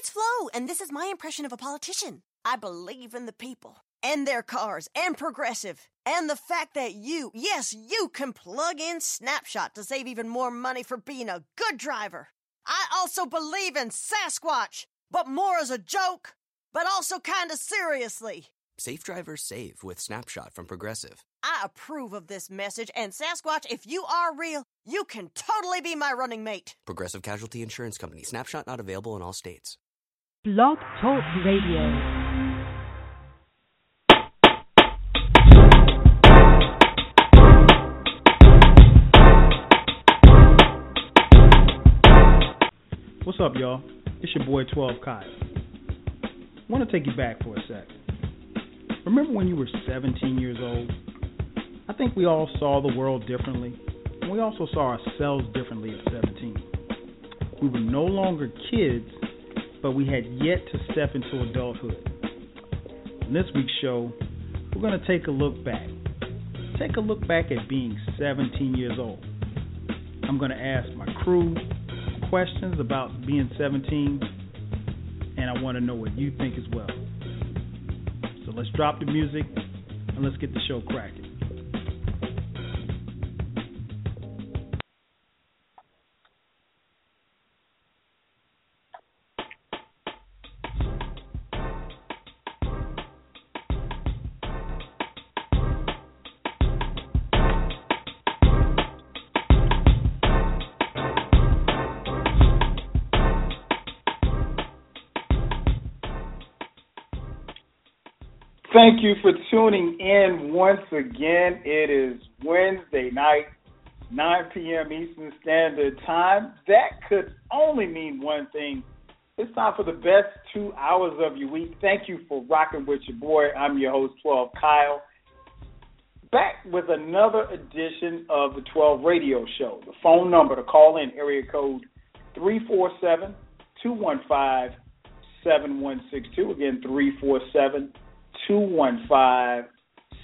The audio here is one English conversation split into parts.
it's Flo, and this is my impression of a politician. I believe in the people and their cars and progressive and the fact that you, yes, you can plug in Snapshot to save even more money for being a good driver. I also believe in Sasquatch, but more as a joke, but also kind of seriously. Safe drivers save with Snapshot from Progressive. I approve of this message, and Sasquatch, if you are real, you can totally be my running mate. Progressive Casualty Insurance Company. Snapshot not available in all states. Blog Talk Radio. What's up, y'all? It's your boy 12 Kyle. I want to take you back for a sec. Remember when you were 17 years old? I think we all saw the world differently, and we also saw ourselves differently at 17. We were no longer kids, but we had yet to step into adulthood. In this week's show, we're going to take a look back. Take a look back at being 17 years old. I'm going to ask my crew questions about being 17, and I want to know what you think as well. So let's drop the music and let's get the show cracking. Thank you for tuning in once again. It is Wednesday night, 9 p.m. Eastern Standard Time. That could only mean one thing. It's time for the best two hours of your week. Thank you for rocking with your boy. I'm your host, 12 Kyle. Back with another edition of the 12 Radio Show. The phone number to call in, area code 347 215 7162. Again, 347 215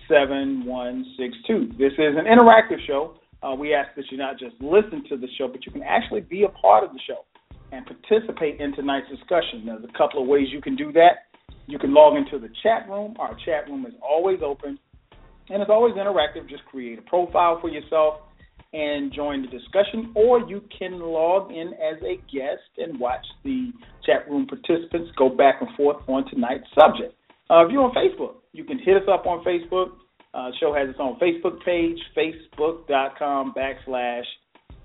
7162. This is an interactive show. Uh, we ask that you not just listen to the show, but you can actually be a part of the show and participate in tonight's discussion. There's a couple of ways you can do that. You can log into the chat room. Our chat room is always open and it's always interactive. Just create a profile for yourself and join the discussion, or you can log in as a guest and watch the chat room participants go back and forth on tonight's subject. Uh, if you're on Facebook, you can hit us up on Facebook. Uh, show has its own Facebook page, facebook.com backslash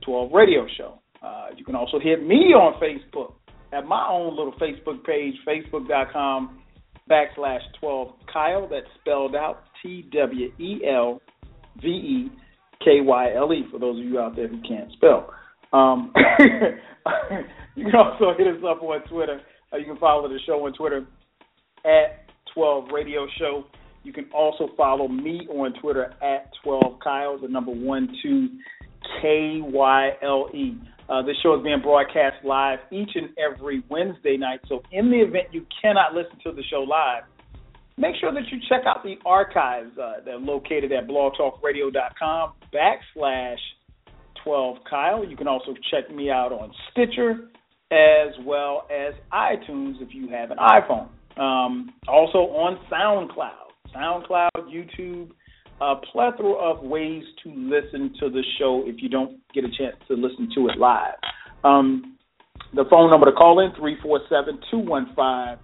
12 Radio Show. Uh, you can also hit me on Facebook at my own little Facebook page, facebook.com backslash 12 Kyle. That's spelled out T W E L V E K Y L E for those of you out there who can't spell. Um, you can also hit us up on Twitter. Uh, you can follow the show on Twitter at 12 Radio Show. You can also follow me on Twitter at 12 Kyle, the number one two K Y L E. Uh, this show is being broadcast live each and every Wednesday night. So, in the event you cannot listen to the show live, make sure that you check out the archives. Uh, they're located at blogtalkradio.com backslash 12 Kyle. You can also check me out on Stitcher as well as iTunes if you have an iPhone. Um, also on SoundCloud, SoundCloud, YouTube, a plethora of ways to listen to the show if you don't get a chance to listen to it live. Um, the phone number to call in, 347-215-7162.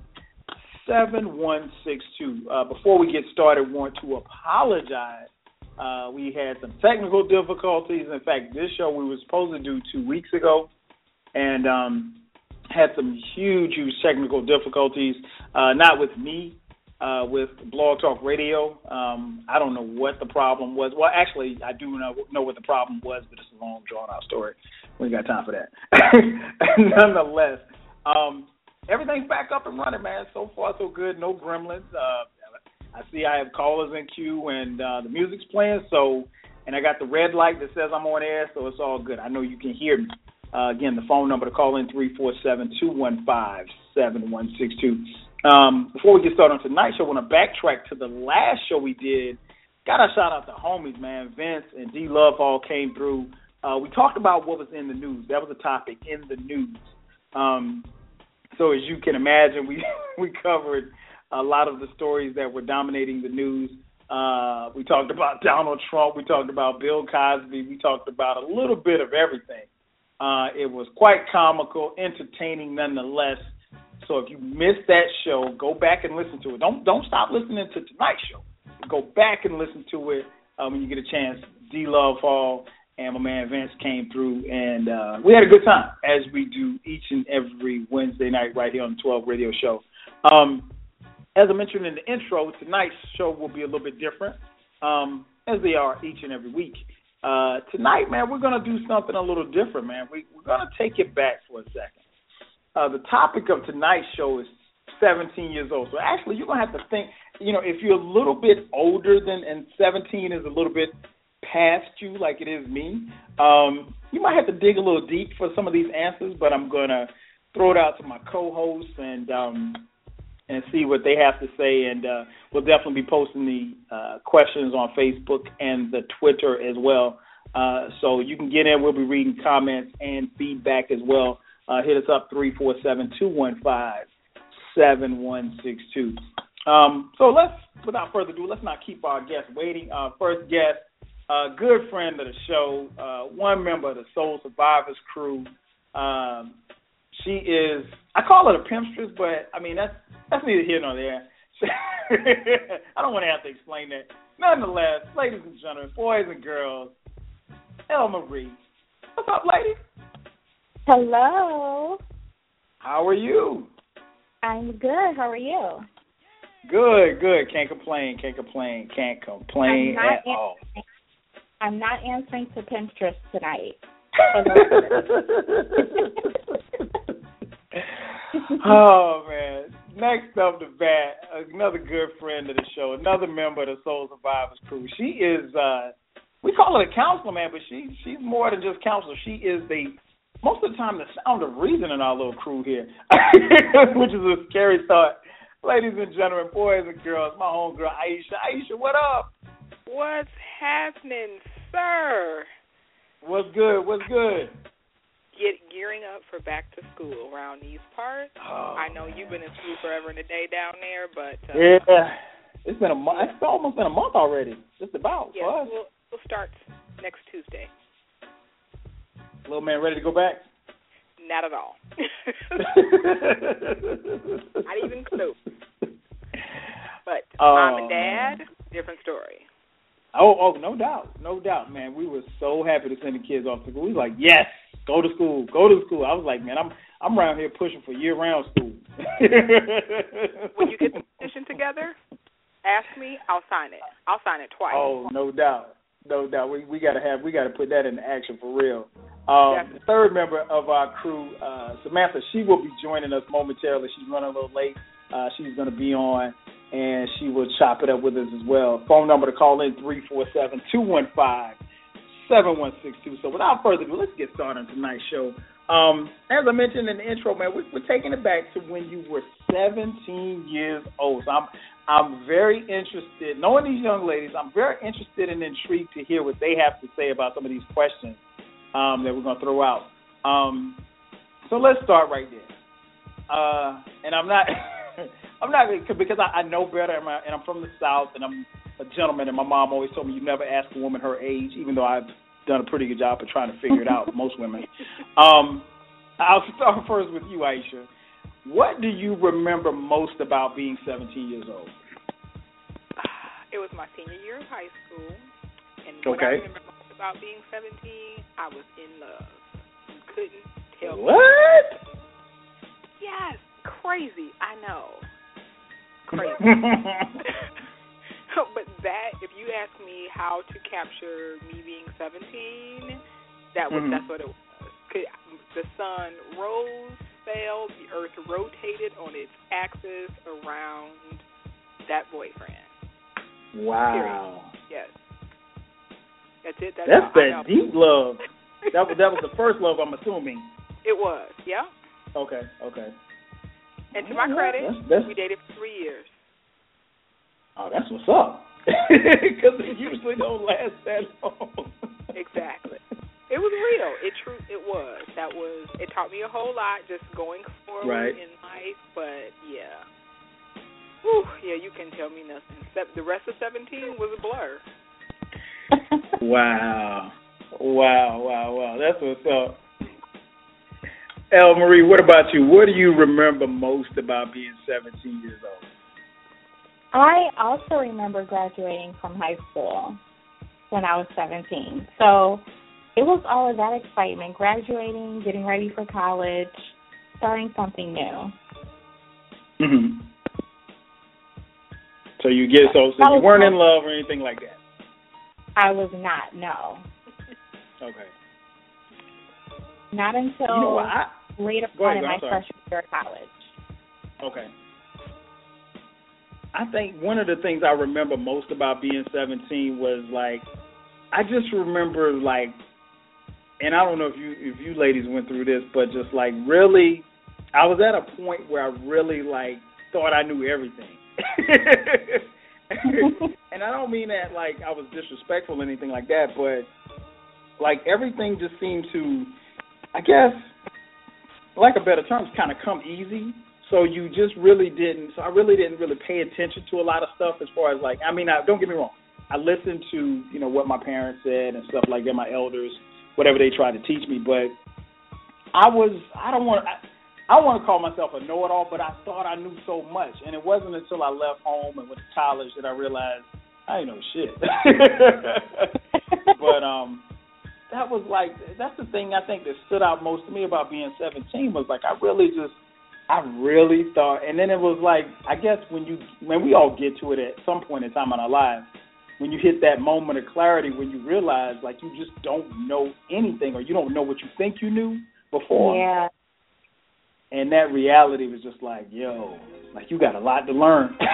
Uh, before we get started, want to apologize. Uh, we had some technical difficulties. In fact, this show we were supposed to do two weeks ago, and um, had some huge, huge technical difficulties. Uh, not with me, uh, with Blog Talk Radio. Um, I don't know what the problem was. Well, actually, I do know know what the problem was, but it's a long, drawn out story. We ain't got time for that. Nonetheless, um, everything's back up and running, man. So far, so good. No gremlins. Uh, I see I have callers in queue and uh, the music's playing. So, and I got the red light that says I'm on air, so it's all good. I know you can hear me. Uh, again, the phone number to call in three four seven two one five seven one six two. Um, before we get started on tonight's show, I want to backtrack to the last show we did. Got to shout out to homies, man. Vince and D Love all came through. Uh, we talked about what was in the news. That was a topic in the news. Um, so as you can imagine, we we covered a lot of the stories that were dominating the news. Uh, we talked about Donald Trump. We talked about Bill Cosby. We talked about a little bit of everything. Uh, it was quite comical, entertaining nonetheless. So if you missed that show, go back and listen to it. Don't don't stop listening to tonight's show. Go back and listen to it uh, when you get a chance. D Love Hall and my man Vince came through, and uh, we had a good time as we do each and every Wednesday night right here on the 12 Radio Show. Um, as I mentioned in the intro, tonight's show will be a little bit different, um, as they are each and every week. Uh, tonight, man, we're going to do something a little different, man. We, we're going to take it back for a second. Uh, the topic of tonight's show is 17 years old. So actually, you're to have to think, you know, if you're a little bit older than, and 17 is a little bit past you like it is me, um, you might have to dig a little deep for some of these answers, but I'm to throw it out to my co-hosts and um, and see what they have to say. And uh, we'll definitely be posting the uh, questions on Facebook and the Twitter as well. Uh, so you can get in. We'll be reading comments and feedback as well. Uh, hit us up three four seven two one five seven one six two. Um, so let's, without further ado, let's not keep our guests waiting. Uh, first guest, a good friend of the show, uh, one member of the Soul Survivors crew. Um, she is, I call her a pimpstress, but I mean that's that's neither here nor there. I don't want to have to explain that. Nonetheless, ladies and gentlemen, boys and girls, El Marie. What's up, lady? Hello. How are you? I'm good. How are you? Good, good. Can't complain. Can't complain. Can't complain at an- all. I'm not answering to pimpstress tonight. oh man. Next up the bat, another good friend of the show, another member of the Soul Survivors crew. She is uh we call her a counselor, man, but she she's more than just counselor. She is the most of the time the sound of reason in our little crew here. Which is a scary thought. Ladies and gentlemen, boys and girls, my homegirl Aisha. Aisha, what up? What's happening, sir? What's good? What's good? Get gearing up for back to school around these parts. Oh, I know you've been in school forever and a day down there, but uh, Yeah. It's been a month. It's almost been a month already. Just about. yeah, we'll we'll start next Tuesday. Little man ready to go back? Not at all. Not even close. But Oh, mom and dad, different story. Oh, oh, no doubt, no doubt, man. We were so happy to send the kids off to school. We was like, yes, go to school, go to school. I was like, man, I'm I'm around here pushing for year round school. When you get the petition together, ask me. I'll sign it. I'll sign it twice. Oh, no doubt, no doubt. We we gotta have we gotta put that into action for real. Um, the third member of our crew, uh, Samantha, she will be joining us momentarily. She's running a little late. Uh, she's going to be on, and she will chop it up with us as well. Phone number to call in three four seven two one five seven one six two. So without further ado, let's get started on tonight's show. Um, as I mentioned in the intro, man, we, we're taking it back to when you were 17 years old. So I'm I'm very interested, knowing these young ladies, I'm very interested and intrigued to hear what they have to say about some of these questions um, that we're going to throw out. Um, so let's start right there. Uh, and I'm not, I'm not because I, I know better, and, I, and I'm from the South, and I'm a gentleman, and my mom always told me you never ask a woman her age, even though I've done a pretty good job of trying to figure it out. Most women. Um, I'll start first with you, Aisha. What do you remember most about being 17 years old? It was my senior year of high school, and what I Okay. remember most about being 17, I was in love. You couldn't tell me. What? Yes, crazy. I know. Crazy. but that, if you ask me how to capture me being 17, that was Mhm. that's what it was. The sun rose, fell, the earth rotated on its axis around that boyfriend. wow. Yes. That's it. That's, That's all I know. that deep love. That was that was the first love, I'm assuming. It was, yeah. Okay, okay. And to my credit, that's- that's- we dated for three years. Oh, that's what's up. Because it usually don't last that long. Exactly. it was real. It true. It was. That was. It taught me a whole lot just going forward right. in life. But yeah. Whew, yeah, you can tell me nothing. The rest of 17 was a blur. wow. Wow, wow, wow. That's what's up. El Marie, what about you? What do you remember most about being 17 years old? I also remember graduating from high school when I was 17. So it was all of that excitement graduating, getting ready for college, starting something new. Mm-hmm. So you get so so you weren't in love or anything like that. I was not. No. Okay. Not until you know I, later on in my freshman year of college. Okay. I think one of the things I remember most about being 17 was like I just remember like and I don't know if you if you ladies went through this, but just like really I was at a point where I really like thought I knew everything. and I don't mean that like I was disrespectful or anything like that, but like everything just seemed to I guess like a better term, kind of come easy. So you just really didn't. So I really didn't really pay attention to a lot of stuff as far as like. I mean, I, don't get me wrong. I listened to you know what my parents said and stuff like that, my elders, whatever they tried to teach me. But I was. I don't want. I want to call myself a know-it-all, but I thought I knew so much, and it wasn't until I left home and went to college that I realized I ain't know shit. but um, that was like that's the thing I think that stood out most to me about being 17 was like I really just I really thought, and then it was like I guess when you when we all get to it at some point in time in our lives, when you hit that moment of clarity when you realize like you just don't know anything or you don't know what you think you knew before. Yeah. And that reality was just like, yo, like you got a lot to learn. I,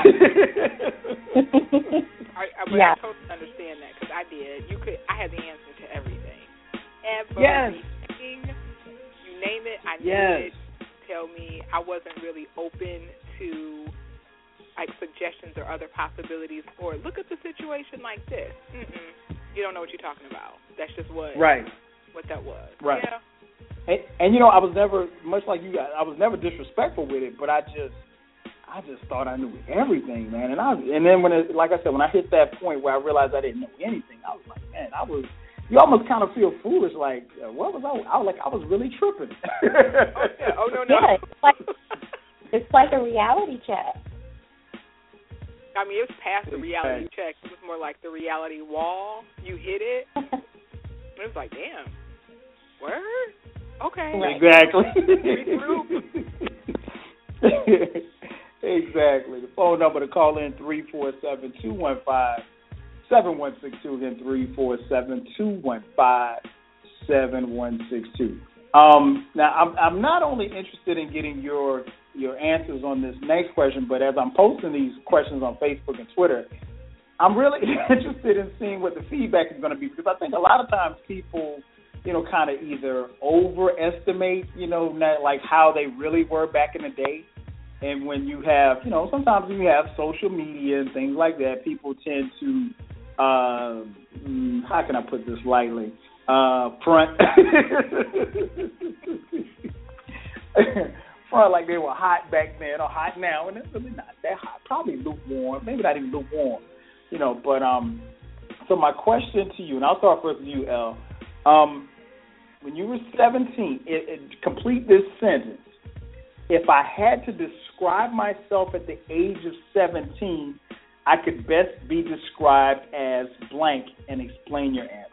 I, but yeah. I totally understand that because I did. You could. I had the answer to everything. Everything. Yes. You name it, I knew yes. it tell me I wasn't really open to like suggestions or other possibilities or look at the situation like this. Mm-mm. You don't know what you're talking about. That's just what right what that was. Right. Yeah. And, and you know, I was never much like you guys. I was never disrespectful with it, but I just, I just thought I knew everything, man. And I, and then when it, like I said, when I hit that point where I realized I didn't know anything, I was like, man, I was. You almost kind of feel foolish, like, uh, what was I? I was like, I was really tripping. oh, yeah. oh no, no. Yeah, it's like it's like a reality check. I mean, it was past the reality check. It was more like the reality wall. You hit it. it was like, damn. Word? Okay. Exactly. exactly. The phone number to call in three four seven two one five seven one six two again three four seven two one five seven one six two. Um, now I'm I'm not only interested in getting your your answers on this next question, but as I'm posting these questions on Facebook and Twitter, I'm really interested in seeing what the feedback is going to be because I think a lot of times people, you know, kind of either overestimate, you know, not like how they really were back in the day. And when you have, you know, sometimes when you have social media and things like that, people tend to, uh, how can I put this lightly, uh, front, front like they were hot back then or hot now, and it's really not that hot. Probably lukewarm, maybe not even lukewarm you know, but um, so my question to you, and I'll start first with you, El. Um, when you were 17, it, it, complete this sentence. If I had to describe myself at the age of 17, I could best be described as blank and explain your answer.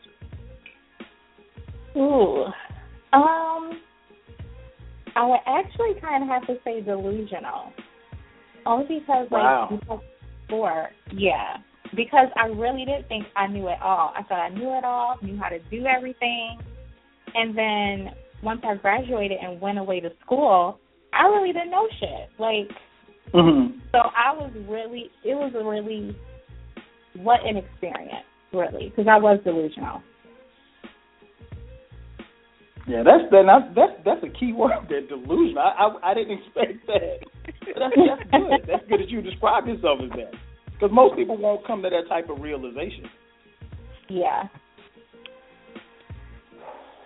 Ooh. Um, I would actually kind of have to say delusional. Only because, like, wow. before, yeah because I really didn't think I knew it all. I thought I knew it all, knew how to do everything. And then once I graduated and went away to school, I really didn't know shit. Like, mm-hmm. so I was really, it was a really, what an experience, really, because I was delusional. Yeah, that's that's that's that's a key word. That delusion. I I, I didn't expect that. That's that's good. That's good that you describe yourself as that. Because most people won't come to that type of realization. Yeah.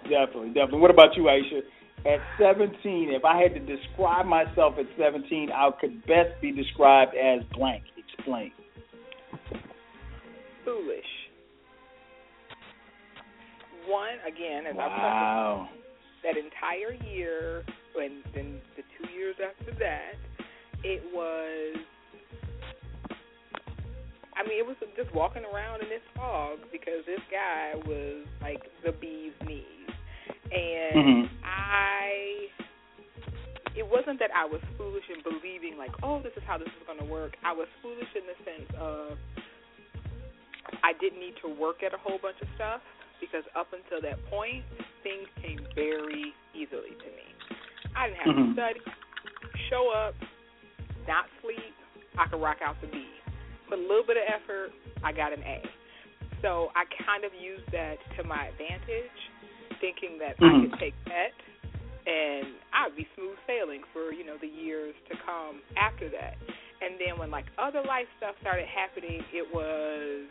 definitely, definitely. What about you, Aisha? At 17, if I had to describe myself at 17, I could best be described as blank. Explain. Foolish. One, again, as I said, wow. I that entire year, and then the two years after that, it was I mean, it was just walking around in this fog because this guy was like the bee's knees, and mm-hmm. I. It wasn't that I was foolish in believing like, oh, this is how this is going to work. I was foolish in the sense of I didn't need to work at a whole bunch of stuff because up until that point, things came very easily to me. I didn't have mm-hmm. to study, show up, not sleep. I could rock out the beat put a little bit of effort, I got an A. So I kind of used that to my advantage, thinking that mm-hmm. I could take that and I'd be smooth sailing for, you know, the years to come after that. And then when like other life stuff started happening, it was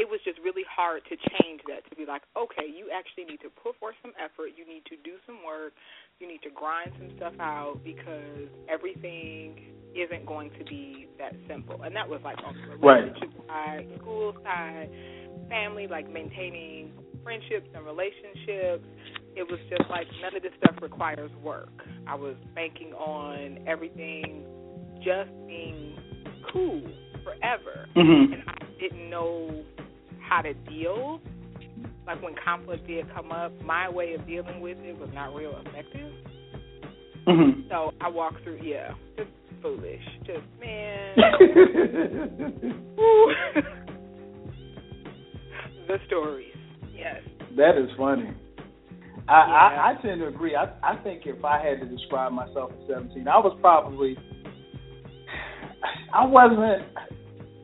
it was just really hard to change that to be like, okay, you actually need to put forth some effort, you need to do some work, you need to grind some stuff out because everything isn't going to be that simple. And that was like on the relationship right. side, school side, family, like maintaining friendships and relationships. It was just like none of this stuff requires work. I was banking on everything just being cool forever. Mm-hmm. And I didn't know how to deal. Like when conflict did come up, my way of dealing with it was not real effective. Mm-hmm. So I walked through, yeah, just foolish. Just man. the stories, yes. That is funny. I, yeah. I, I tend to agree. I I think if I had to describe myself at seventeen, I was probably I wasn't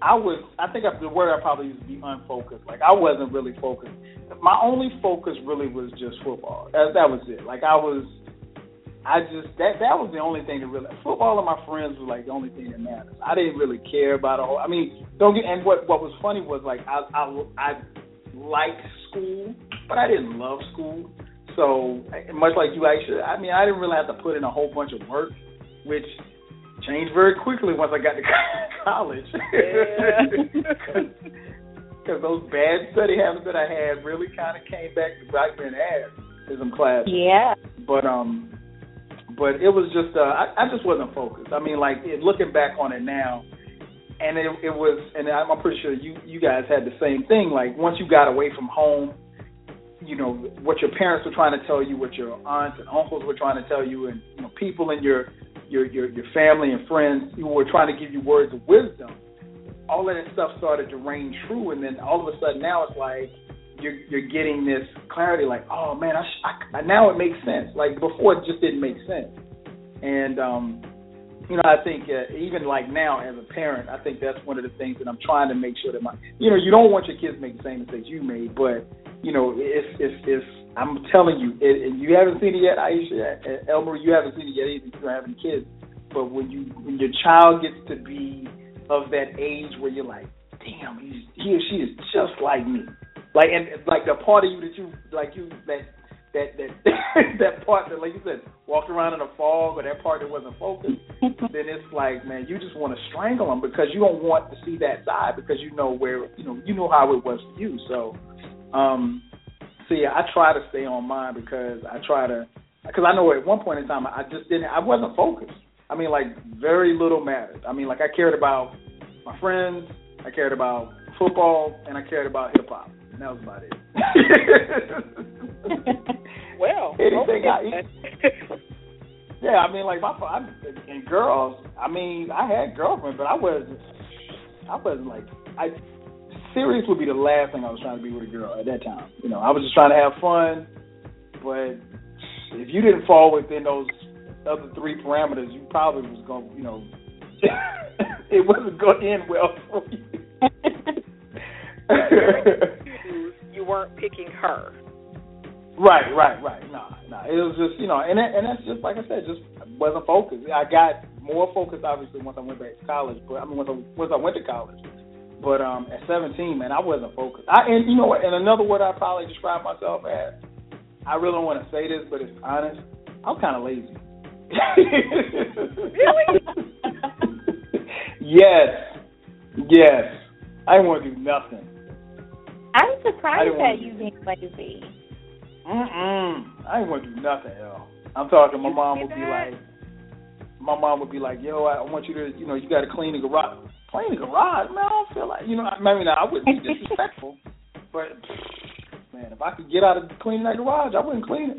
I was I think the word I probably used to be unfocused. Like I wasn't really focused. My only focus really was just football. That, that was it. Like I was I just that that was the only thing that really football and my friends was like the only thing that matters. I didn't really care about a whole. I mean, don't get. And what what was funny was like I I I liked school, but I didn't love school. So much like you, actually, I mean, I didn't really have to put in a whole bunch of work, which changed very quickly once I got to college. Because those bad study habits that I had really kind of came back to bite me in the ass in some classes. Yeah. But um, but it was just uh, I, I just wasn't focused. I mean, like looking back on it now, and it, it was, and I'm pretty sure you you guys had the same thing. Like once you got away from home, you know what your parents were trying to tell you, what your aunts and uncles were trying to tell you, and you know people in your your your your family and friends who were trying to give you words of wisdom, all of that stuff started to ring true, and then all of a sudden now it's like you're you're getting this clarity, like oh man, I, sh- I now it makes sense. Like before it just didn't make sense, and um, you know I think uh, even like now as a parent, I think that's one of the things that I'm trying to make sure that my you know you don't want your kids to make the same mistakes you made, but you know if if if I'm telling you, and you haven't seen it yet, Aisha, Elmer, you haven't seen it yet either. You don't have any kids. But when you when your child gets to be of that age where you're like, damn, he's, he or she is just like me. Like and like the part of you that you like you that that that that part that like you said walked around in a fog or that part that wasn't focused, then it's like man, you just want to strangle them because you don't want to see that side because you know where you know you know how it was for you. So um see, I try to stay on mine because I try to, because I know at one point in time I just didn't, I wasn't focused. I mean, like very little mattered. I mean, like I cared about my friends, I cared about football, and I cared about hip hop. That was about it. well, anything I. yeah, I mean, like my I, and girls. I mean, I had girlfriends, but I wasn't. I wasn't like I serious would be the last thing I was trying to be with a girl at that time. You know, I was just trying to have fun. But if you didn't fall within those other three parameters, you probably was going, to, you know, it wasn't going to end well for you. Weren't picking her. Right, right, right. No, no. It was just, you know, and that, and that's just like I said, just wasn't focused. I got more focused obviously once I went back to college, but I mean once I once I went to college. But um, at 17, man, I wasn't focused. I and you know what? And another word I probably describe myself as, I really don't want to say this, but it's honest. I'm kind of lazy. really? yes, yes. I didn't want to do nothing. I'm surprised didn't wanna at you being lazy. Mm-mm. I ain't gonna do nothing, yo. I'm talking. My You mom see would be like, my mom would be like, yo, I want you to, you know, you got to clean the garage. Clean the garage, man. I don't feel like, you know, I mean, I wouldn't be disrespectful, but man, if I could get out of cleaning that garage, I wouldn't clean it.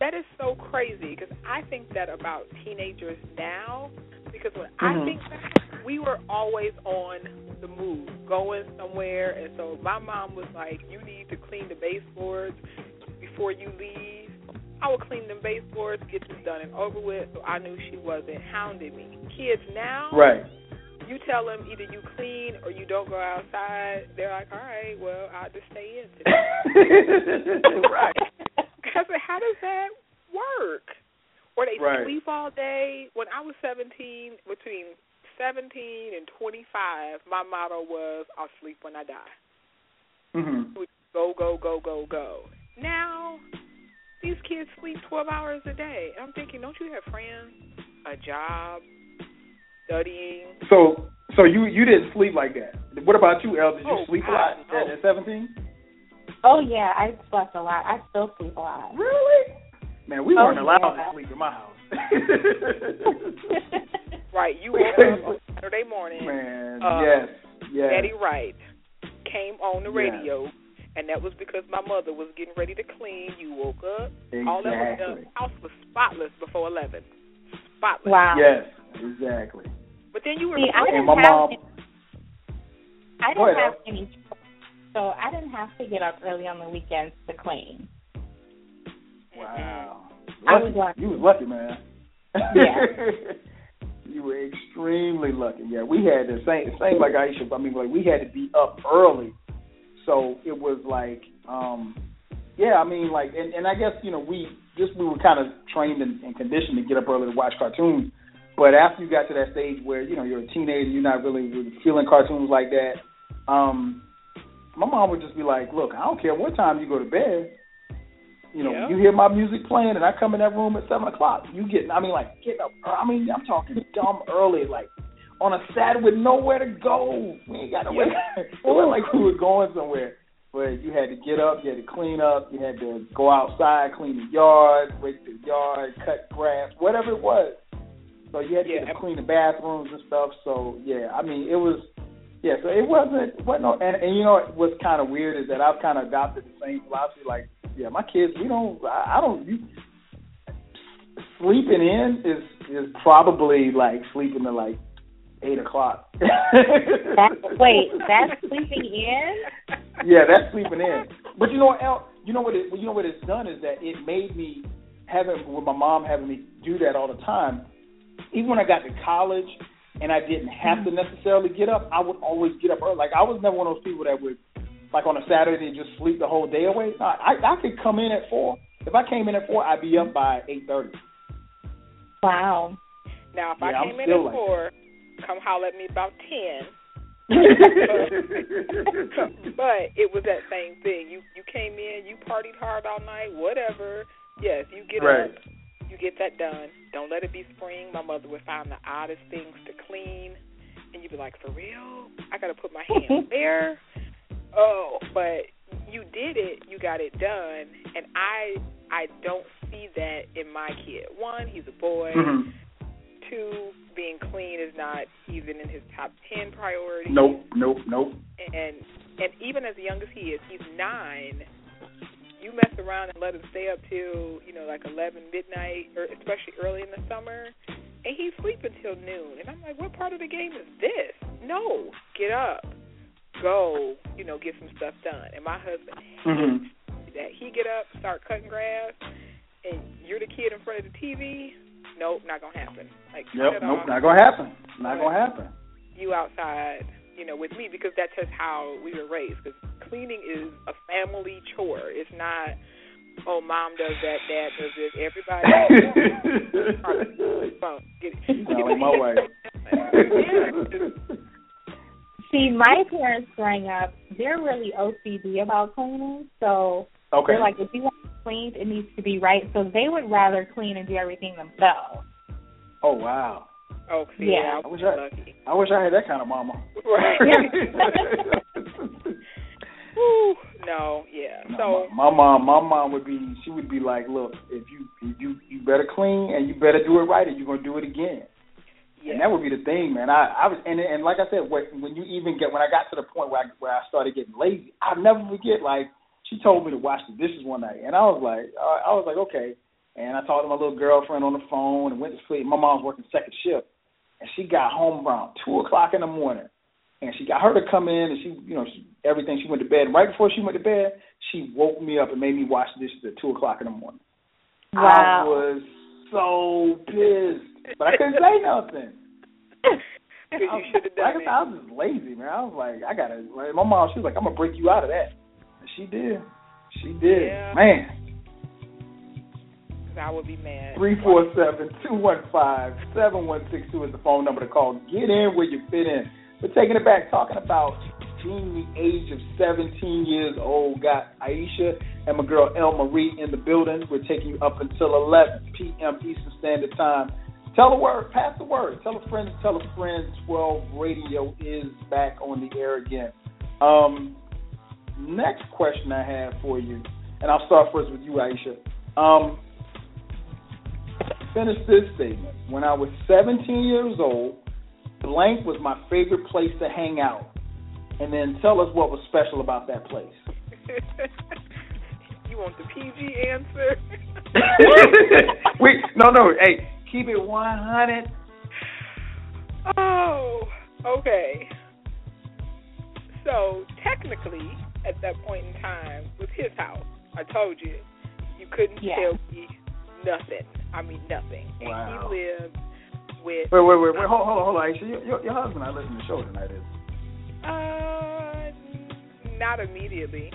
That is so crazy because I think that about teenagers now. Because when Mhm. I think back, we were always on the move, going somewhere, and so my mom was like, "You need to clean the baseboards before you leave." I would clean them baseboards, get this done and over with, so I knew she wasn't hounding me. Kids now, Right. you tell them either you clean or you don't go outside. They're like, "All right, well, I'll just stay in today." right. I said, how does that work? Or they Right. sleep all day. When I was 17, between 17 and 25, my motto was, I'll sleep when I die. Mhm. Go, go, go, go, go. Now, these kids sleep 12 hours a day. And I'm thinking, don't you have friends, a job, studying? So, so you you didn't sleep like that. What about you, El? Did you Oh, sleep a lot at, at 17? Oh yeah, I slept a lot. I still sleep a lot. Really? Man, we Oh, weren't allowed yeah. to sleep in my house. Right, you woke up on Saturday morning. Man, Uh, yes, yes. Betty Wright came on the Yeah. radio, and that was because my mother was getting ready to clean. You woke up. exactly. All that was done. The house was spotless before 11. Spotless. Wow. Yes, exactly. But then you were See, I didn't my have mom- any, I didn't have any choice, so I didn't have to get up early on the weekends to clean. Wow. I was lucky. You was lucky, man. Yeah. you were extremely lucky. Yeah, we had the same same like Aisha. I mean, like we had to be up early, so it was like, um yeah. I mean, like, and, and I guess you know we just we were kind of trained and, and conditioned to get up early to watch cartoons. But after you got to that stage where you know you're a teenager, you're not really, really feeling cartoons like that. Um, my mom would just be like, "Look, I don't care what time you go to bed. You know, Yeah. you hear my music playing, and I come in that room at seven o'clock. You get, I mean, like, get up. I mean, I'm talking dumb early, like on a Saturday with nowhere to go. We ain't got nowhere. it wasn't like we were going somewhere. But you had to get up, you had to clean up, you had to go outside, clean the yard, rake the yard, cut grass, whatever it was. So you had to, Yeah. to clean the bathrooms and stuff. So yeah, I mean, it was. Yeah, so it wasn't, wasn't no, and, and you know what's kind of weird is that I've kind of adopted the same philosophy. Like, yeah, my kids, we don't, I, I don't, you, sleeping in is is probably like sleeping to like eight o'clock. That, wait, that's sleeping in? yeah, that's sleeping in. But you know what? El, you know what? It, you know what it's done is that it made me having with my mom having me do that all the time. Even when I got to college and I didn't have to mm-hmm. necessarily get up, I would always get up early. Like I was never one of those people that would, like on a Saturday, and just sleep the whole day away. No, I I could come in at four. If I came in at four, I'd be up by eight thirty. Wow. Now, if Yeah, I I'm came in at like four, come holler at me about 10. but it was that same thing. You you came in, you partied hard all night, whatever. Yes, you get Right. up, you get that done. Don't let it be spring. My mother would find the oddest things to clean, and you'd be like, "For real? I got to put my hand there." Oh, but you did it. You got it done, and I I don't see that in my kid. One, he's a boy. Mhm. Two, being clean is not even in his top ten priorities. Nope, nope, nope. And and even as young as he is, he's nine. You mess around and let him stay up till you know like eleven midnight, or especially early in the summer, and he's sleeping till noon. And I'm like, what part of the game is this? No, get up, go, you know, get some stuff done. And my husband Mhm. that he get up, start cutting grass, and you're the kid in front of the TV. Nope, not gonna happen. Like Yep, nope, off. not gonna happen. Not gonna happen. You outside, you know, with me because that's just how we were raised. Because cleaning is a family chore. It's not, oh, mom does that, dad does this. Everybody. Get it. My wife. Yeah, See, my parents growing up, they're really OCD about cleaning. So Okay. they're like, if you want it cleaned, it needs to be right. So they would rather clean and do everything themselves. oh wow. Oh, see, Yeah. I I wish I- I wish I had that kind of mama. Right. Whew. No, yeah. No, So my, my mom, my mom would be, she would be like, look, if you, if you, you better clean and you better do it right, or you're gonna do it again. Yeah. And that would be the thing, man. I, I was, and and like I said, when, when you even get, when I got to the point where I, where I started getting lazy, I'll never forget. Like she told me to wash the dishes one night, and I was like, uh, I was like, okay. And I talked to my little girlfriend on the phone and went to sleep. My mom was working second shift, and she got home around two o'clock in the morning. And she got her to come in, and she, you know, she, everything. She went to bed. Right before she went to bed, she woke me up and made me wash the dishes at two o'clock in the morning. Wow. I was so pissed, but I couldn't say nothing. You should have like I said, I was just lazy, man. I was like, I gotta. My mom, she was like, I'm gonna break you out of that. And she did. She did. Yeah. Man. I would be mad. Three four seven two one five seven one six two is the phone number to call. Get in where you fit in. We're taking it back, talking about being the age of 17 years old. Got Aisha and my girl El Marie in the building. We're taking you up until 11 p.m. Eastern Standard Time. Tell the word, pass the word. Tell a friend, tell a friend. 12 Radio is back on the air again. Um, next question I have for you, and I'll start first with you, Aisha. Um, finish this statement. When I was 17 years old, blank was my favorite place to hang out. And then tell us what was special about that place. you want the PG answer? Wait, no, no. Hey, keep it 100. oh, okay. So technically, at that point in time, was his house. I told you, you couldn't Yeah. tell me nothing. I mean nothing. And Wow. he lived with. Wait, wait, wait, wait. Hold, hold on, hold on. Aisha, your, your, your husband not listening to the show tonight, is Uh, not immediately.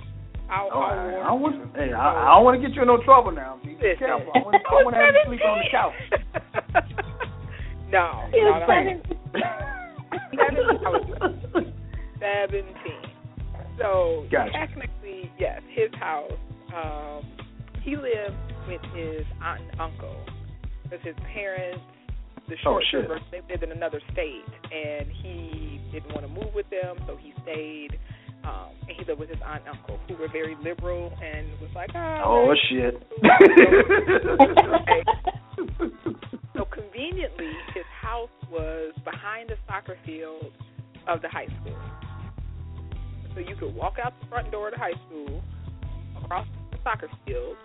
Oh, I, don't want. Hey, I, I don't want to get you in no trouble now. Be careful. I want, I want to have you sleep on the couch. no, He no, was no. pregnant. I was seventeen. So Gotcha. technically, yes, his house. Um, he lived with his aunt and uncle because his parents, the Oh, short shit. they lived in another state, and he didn't want to move with them, so he stayed. Um, and he lived with his aunt and uncle, who were very liberal and was like, oh, Oh shit. So conveniently, his house was behind the soccer field of the high school. So you could walk out the front door of the high school, across the soccer field,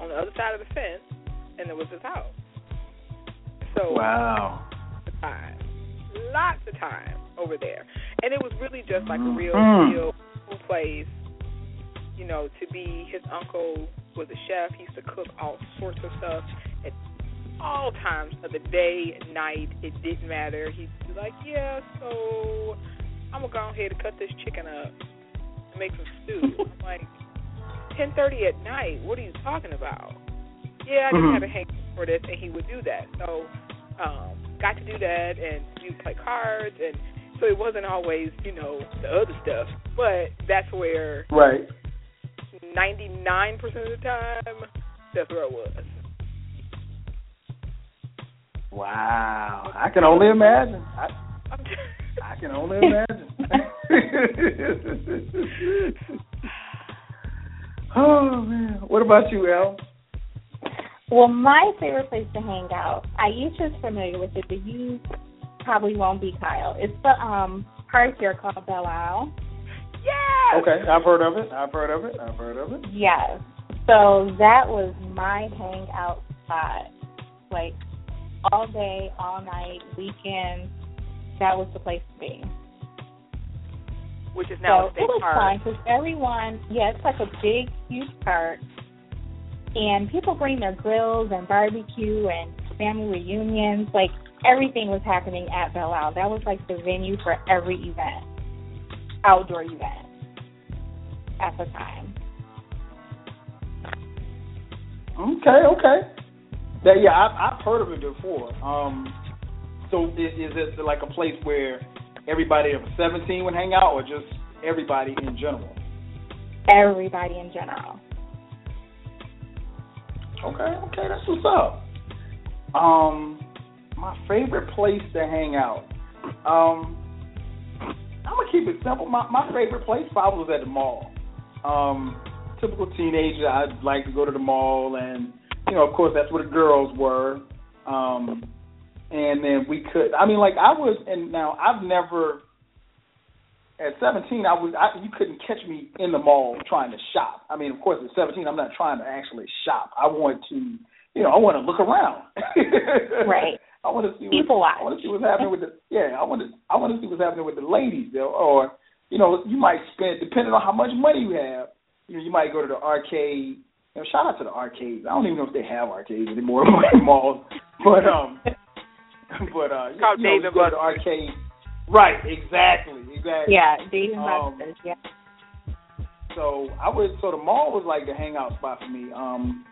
on the other side of the fence, and there was his house. So wow. lots of time, lots of time over there, and it was really just like a real, Mhm. real place. You know, to be his uncle was a chef. He used to cook all sorts of stuff at all times of the day, night. It didn't matter. He'd be like, "Yeah, so I'm gonna go ahead and cut this chicken up and make some stew." I'm like, ten thirty at night. What are you talking about? Yeah, I just Mhm. had a hang for this, and he would do that. So, um, got to do that, and we play cards, and so it wasn't always, you know, the other stuff. But that's where Right. ninety nine percent of the time, that's where it was. Wow. I can only imagine. I I'm just, I can only imagine. oh man. What about you, El? Well, my favorite place to hang out, Aisha's familiar with it, but you probably won't be, Kyle. It's the um park here called Belle Isle. yes. Okay, I've heard of it. I've heard of it. I've heard of it. Yes. So that was my hangout spot. Like all day, all night, weekends. That was the place to be. Which is now so a state it was park. fun because everyone, yeah, it's like a big, huge park, and people bring their grills and barbecue and family reunions. Like everything was happening at Belle Isle. That was like the venue for every event, outdoor event at the time. Okay, okay. That, yeah, I've, I've heard of it before. Um, so is, is it like a place where everybody of 17 would hang out, or just everybody in general? Everybody in general. Okay, okay, that's what's up. Um, my favorite place to hang out. Um, I'm gonna keep it simple. My my favorite place probably was at the mall. Um, typical teenager, I'd like to go to the mall, and you know, of course, that's where the girls were. Um, and then we could. I mean, like I was, and now I've never. At 17, I was I, you couldn't catch me in the mall trying to shop. I mean, of course, at 17, I'm not trying to actually shop. I want to, you know, I want to look around. right. I want to see people what, I want to see what's happening with the yeah. I want to I want to see what's happening with the ladies though, or you know, you might spend depending on how much money you have. You know, you might go to the arcade. You know, shout out to the arcades. I don't even know if they have arcades anymore in malls, but um, but uh, it's called you know, Dave and go to the arcade. Right, exactly, exactly. Yeah, Dave and Um, Buster's. Yeah. So I would so the mall was like the hangout spot for me. Um,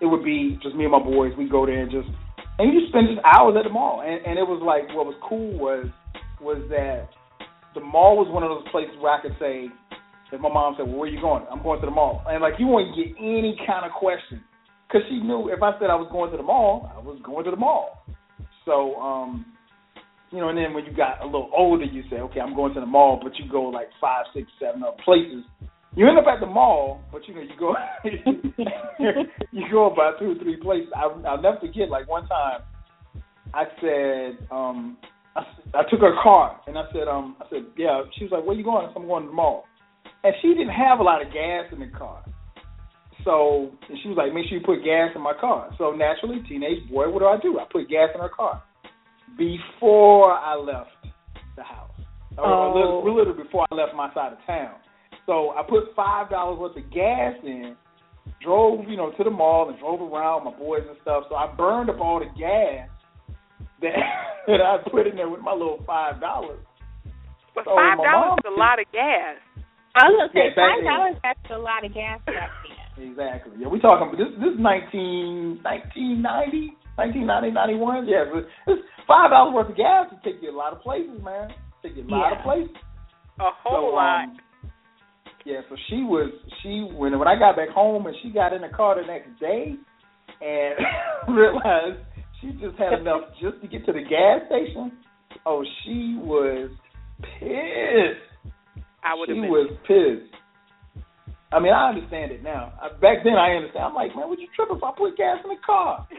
it would be just me and my boys. We go there and just and you spend just hours at the mall. And and it was like what was cool was was that the mall was one of those places where I could say, if my mom said, "Well, where are you going?" I'm going to the mall, and like you wouldn't get any kind of question because she knew if I said I was going to the mall, I was going to the mall. So um, you know, and then when you got a little older, you say, okay, I'm going to the mall, but you go like five, six, seven other places. You end up at the mall, but you know you go you go about two or three places. I, I'll never forget. Like one time, I said, um, I, I took her car, and I said, um, I said, yeah. She was like, where you going? I said, I'm going to the mall, and she didn't have a lot of gas in the car. So and she was like, make sure you put gas in my car. So naturally, teenage boy, what do I do? I put gas in her car before I left the house, or a little, Oh. a little before I left my side of town. So I put five dollars worth of gas in, drove, you know, to the mall and drove around my boys and stuff. So I burned up all the gas that that I put in there with my little five dollars. But So five dollars is a lot of gas. I was gonna say Yeah, five dollars. That's a lot of gas back then. Exactly. Yeah, we talking this this is 19, 1990, 1990, 91. Yeah, it's five dollars worth of gas to take you a lot of places, man. Take you a lot of places. A whole so, lot. um, yeah, so she was she when when I got back home and she got in the car the next day and realized she just had enough just to get to the gas station. Oh, she was pissed. I would have She been. was pissed. I mean, I understand it now. Uh, Back then, I understand. I'm like, man, would you trip if I put gas in the car?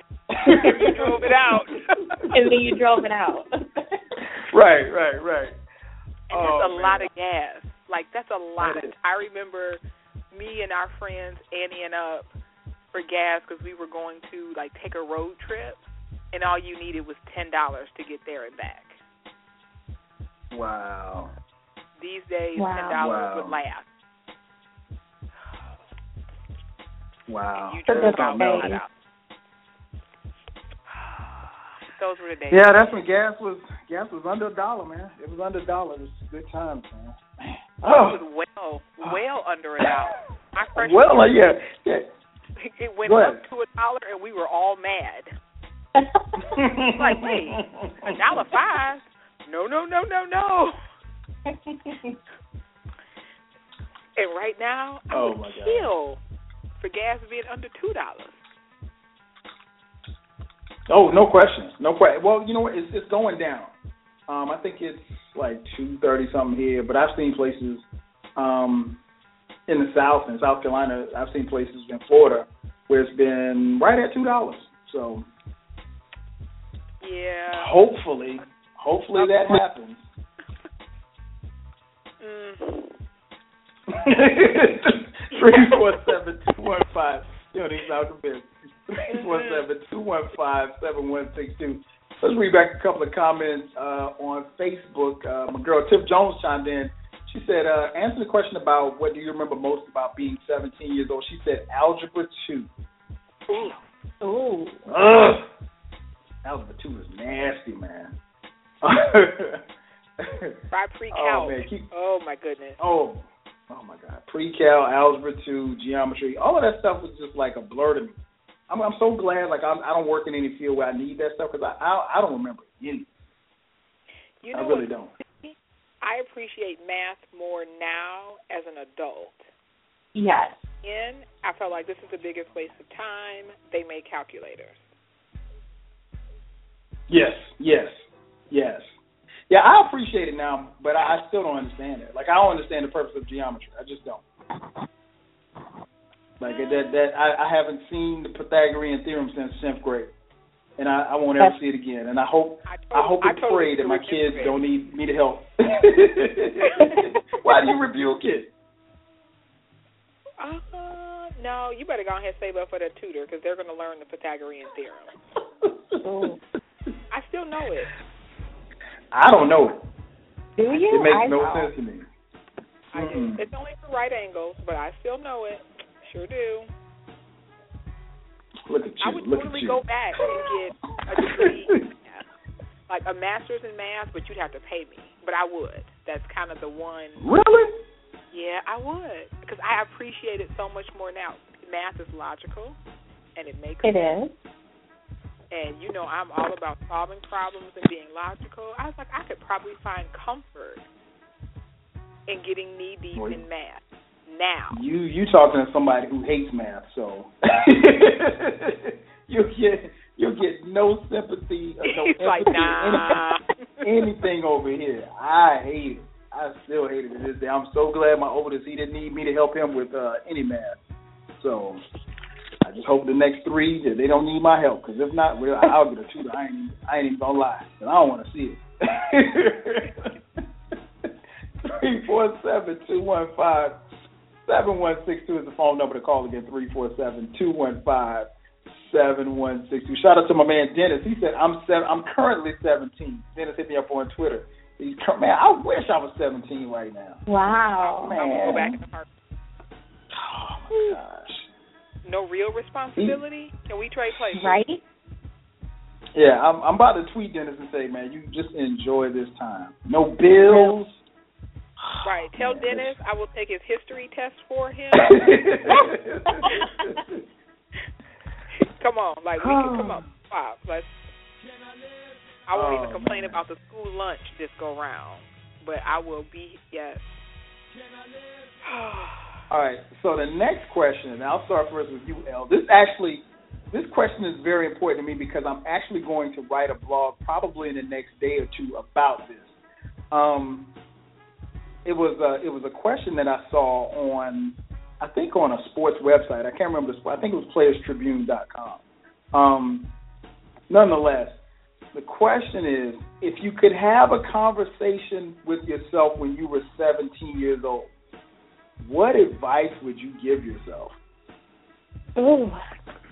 You drove it out. and then you drove it out. right, right, right. And Oh, that's a man. lot of gas. Like that's a lot. That is. I remember me and our friends anteing up for gas because we were going to like take a road trip, and all you needed was ten dollars to get there and back. Wow. These days, Wow. ten dollars Wow. would last. Wow. You For drove the out, days. out. Those were the days. Yeah, that's when gas was gas was under a dollar, man. It was under a dollar. It was good times, man. It Oh, was well, well under a dollar. My first well, uh, yeah, yeah. it went Go up to a dollar, and we were all mad. like, wait, a dollar five? No, no, no, no, no. And right now, I Oh, would my God. for gas being under two dollars. Oh, no question, no question. Well, you know what? It's it's going down. Um, I think it's like two thirty something here, but I've seen places um, in the South in South Carolina. I've seen places in Florida where it's been right at two dollars. So Yeah. hopefully, hopefully that happens. Mm. Three four seven two one five. Yo, these out the business. Three four seven two one five seven one six two. Let's read back a couple of comments uh, on Facebook. Uh, my girl Tiff Jones chimed in. She said, uh, answer the question about what do you remember most about being 17 years old. She said, algebra 2. Ooh. Ugh. Algebra 2 is nasty, man. By pre-cal. Oh, man, keep- oh my goodness. Oh, oh my God! Pre-cal, algebra two, geometry, all of that stuff was just like a blur to me. I'm, I'm so glad, like I'm, I don't work in any field where I need that stuff because I, I, I don't remember any. You I really what? don't. I appreciate math more now as an adult. Yes. In, I felt like this is the biggest waste of time. They made calculators. Yes, yes, yes. Yeah, I appreciate it now, but I, I still don't understand it. Like I don't understand the purpose of geometry. I just don't. Like that that I, I haven't seen the Pythagorean theorem since tenth grade. And I, I won't ever see it again. And I hope I, I hope and I totally pray that my kids with don't need me to help. Why do you rebuke it? Uh, no, you better go ahead and save up for that tutor because they're going to learn the Pythagorean theorem. Ooh. I still know it. I don't know it. Do you? It makes I no don't. sense to me. I do. It's only for right angles, but I still know it. Sure do. Look at you. I would look totally at you. go back and get a degree, like a master's in math, but you'd have to pay me. But I would. That's kind of the one. really? Yeah, I would because I appreciate it so much more now. Math is logical, and it makes sense. It is. and you know I'm all about solving problems and being logical. I was like, I could probably find comfort in getting knee deep Well, in math now. You you talking to somebody who hates math, so you get you'll get no sympathy or no He's like, nah. anything, anything over here. I hate it. I still hate it to this day. I'm so glad my oldest he didn't need me to help him with uh, any math. So I just hope the next three that they don't need my help. Because if not, well, I'll get a tutor. I ain't even- I ain't even gonna lie. 'cause I don't want to see it. Three four seven two one five seven one six two is the phone number to call again. Three four seven two one five seven one six two. Shout out to my man Dennis. He said I'm seven. I'm currently seventeen. Dennis hit me up on Twitter. He's man. I wish I was seventeen right now. Wow. I'm go back Man. in the park. Oh my gosh. No real responsibility. Can we trade places? Right? Yeah, I'm, I'm about to tweet Dennis and say, man, you just enjoy this time. No bills. Right. Tell Dennis I will take his history test for him. come on, like we can come up. Pop. Let's. I won't Oh, even complain man. about the school lunch this go round, but I will be yes. All right. So the next question, and I'll start first with you, El. This actually, this question is very important to me because I'm actually going to write a blog probably in the next day or two about this. Um, it was a, it was a question that I saw on, I think on a sports website. I can't remember the sport. I think it was PlayersTribune.com. Um, nonetheless, the question is, if you could have a conversation with yourself when you were 17 years old, what advice would you give yourself? Ooh.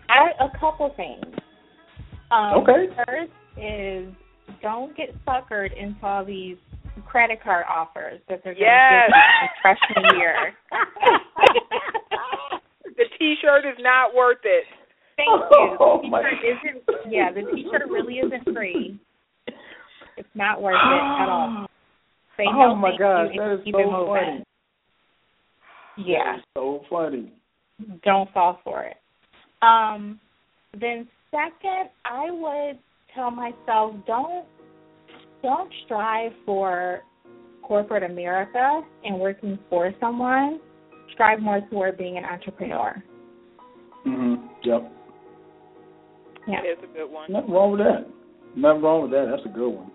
I, a couple things. Um, Okay. First is don't get suckered into all these credit card offers that they're going to Yes. give you freshman year. the T-shirt is not worth it. Thank you. Oh, the t-shirt isn't. Yeah, the t-shirt really isn't free. It's not worth it at all. Say Oh, no, my thank gosh, you, that and is keep so it funny. Yeah, So funny. don't fall for it. Um, then second, I would tell myself don't don't strive for corporate America and working for someone. Strive more toward being an entrepreneur. Mhm. Yep. Yeah. It's a good one. Nothing wrong with that. Nothing wrong with that. That's a good one.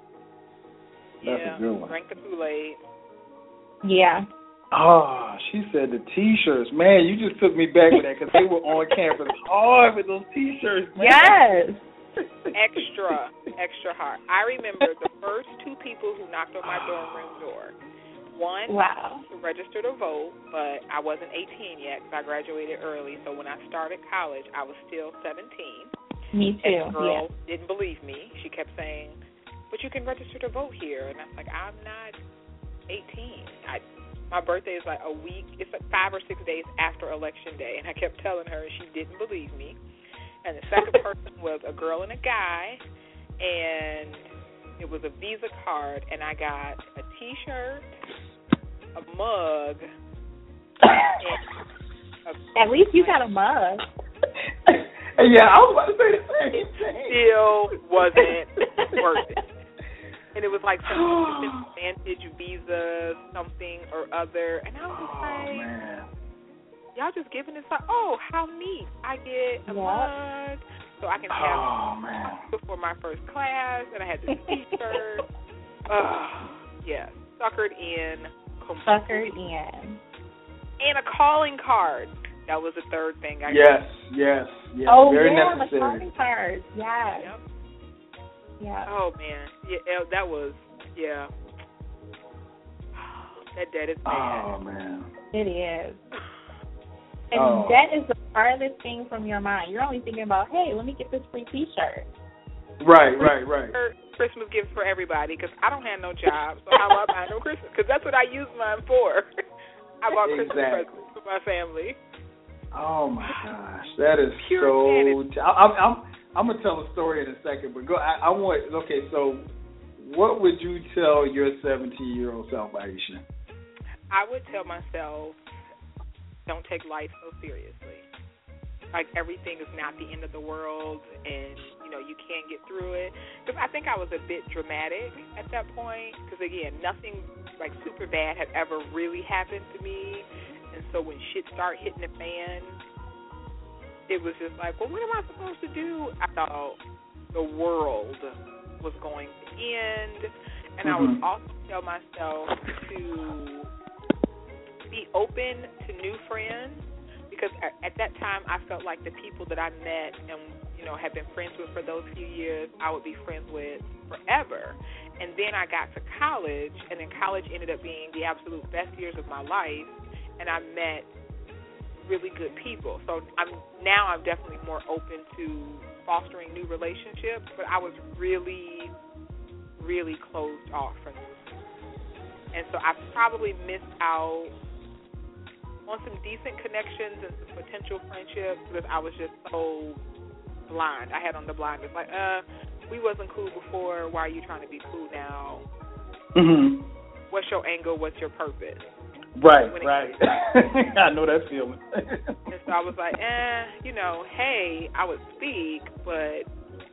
That's yeah. a good one. Drink the Kool-Aid. Yeah. Oh, she said the T-shirts. Man, you just took me back with that because they were on campus hard with those T-shirts. Man. Yes. extra, extra hard. I remember the first two people who knocked on my ah. dorm room door. One Wow. to register to vote, but I wasn't 18 yet because I graduated early. So when I started college, I was still 17. Me too. And the girl Yeah. didn't believe me. She kept saying, "But you can register to vote here," and I was like, "I'm not 18. I, my birthday is like a week. It's like five or six days after election day." And I kept telling her, and she didn't believe me. And the second person was a girl and a guy, and it was a Visa card, and I got a T-shirt, a mug, and a At least you got a mug. yeah, I was about to say the same thing. still wasn't worth it. and it was like some advantage visa something or other, and I was just Oh like, man. y'all just giving this like, oh, how neat! I get a Yep. mug, so I can oh, have Oh man. before my first class, and I had this T-shirt. Ugh, yeah, suckered in. Suckered completely. in. And a calling card. That was the third thing I Yes, yes, yes. oh Very yeah, necessary. the calling cards. Yes. Yep. Yeah. Oh man, yeah, that was yeah. That debt is oh, bad. Oh man. It is. And Oh. that is the farthest thing from your mind. You're only thinking about, hey, let me get this free T-shirt. Right, right, right. For Christmas gifts for everybody because I don't have no job, so how am I buying no Christmas? Because that's what I use mine for. I bought Christmas presents for my family. Oh my gosh, that is Pure so. insanity. T- I, I'm, I'm, I'm gonna tell a story in a second, but go. I, I want. Okay, so what would you tell your 17 year old self, Aisha? I would tell myself, don't take life so seriously. Like everything is not the end of the world, and you know you can get through it. Because I think I was a bit dramatic at that point. Because again, nothing like super bad had ever really happened to me, and so when shit started hitting the fan, it was just like, well, what am I supposed to do? I thought the world was going to end, and I would Mhm. also tell myself to be open to new friends because at, at that time I felt like the people that I met and you know had been friends with for those few years I would be friends with forever. And then I got to college, and then college ended up being the absolute best years of my life, and I met really good people. So I'm now I'm definitely more open to fostering new relationships, but I was really, really closed off from this. And so I probably missed out on some decent connections and some potential friendships because I was just so blind. I had on the blinders, like, uh, we wasn't cool before. Why are you trying to be cool now? Mm-hmm. What's your angle? What's your purpose? Right, right. I know that feeling. And so I was like, eh, you know, hey, I would speak, but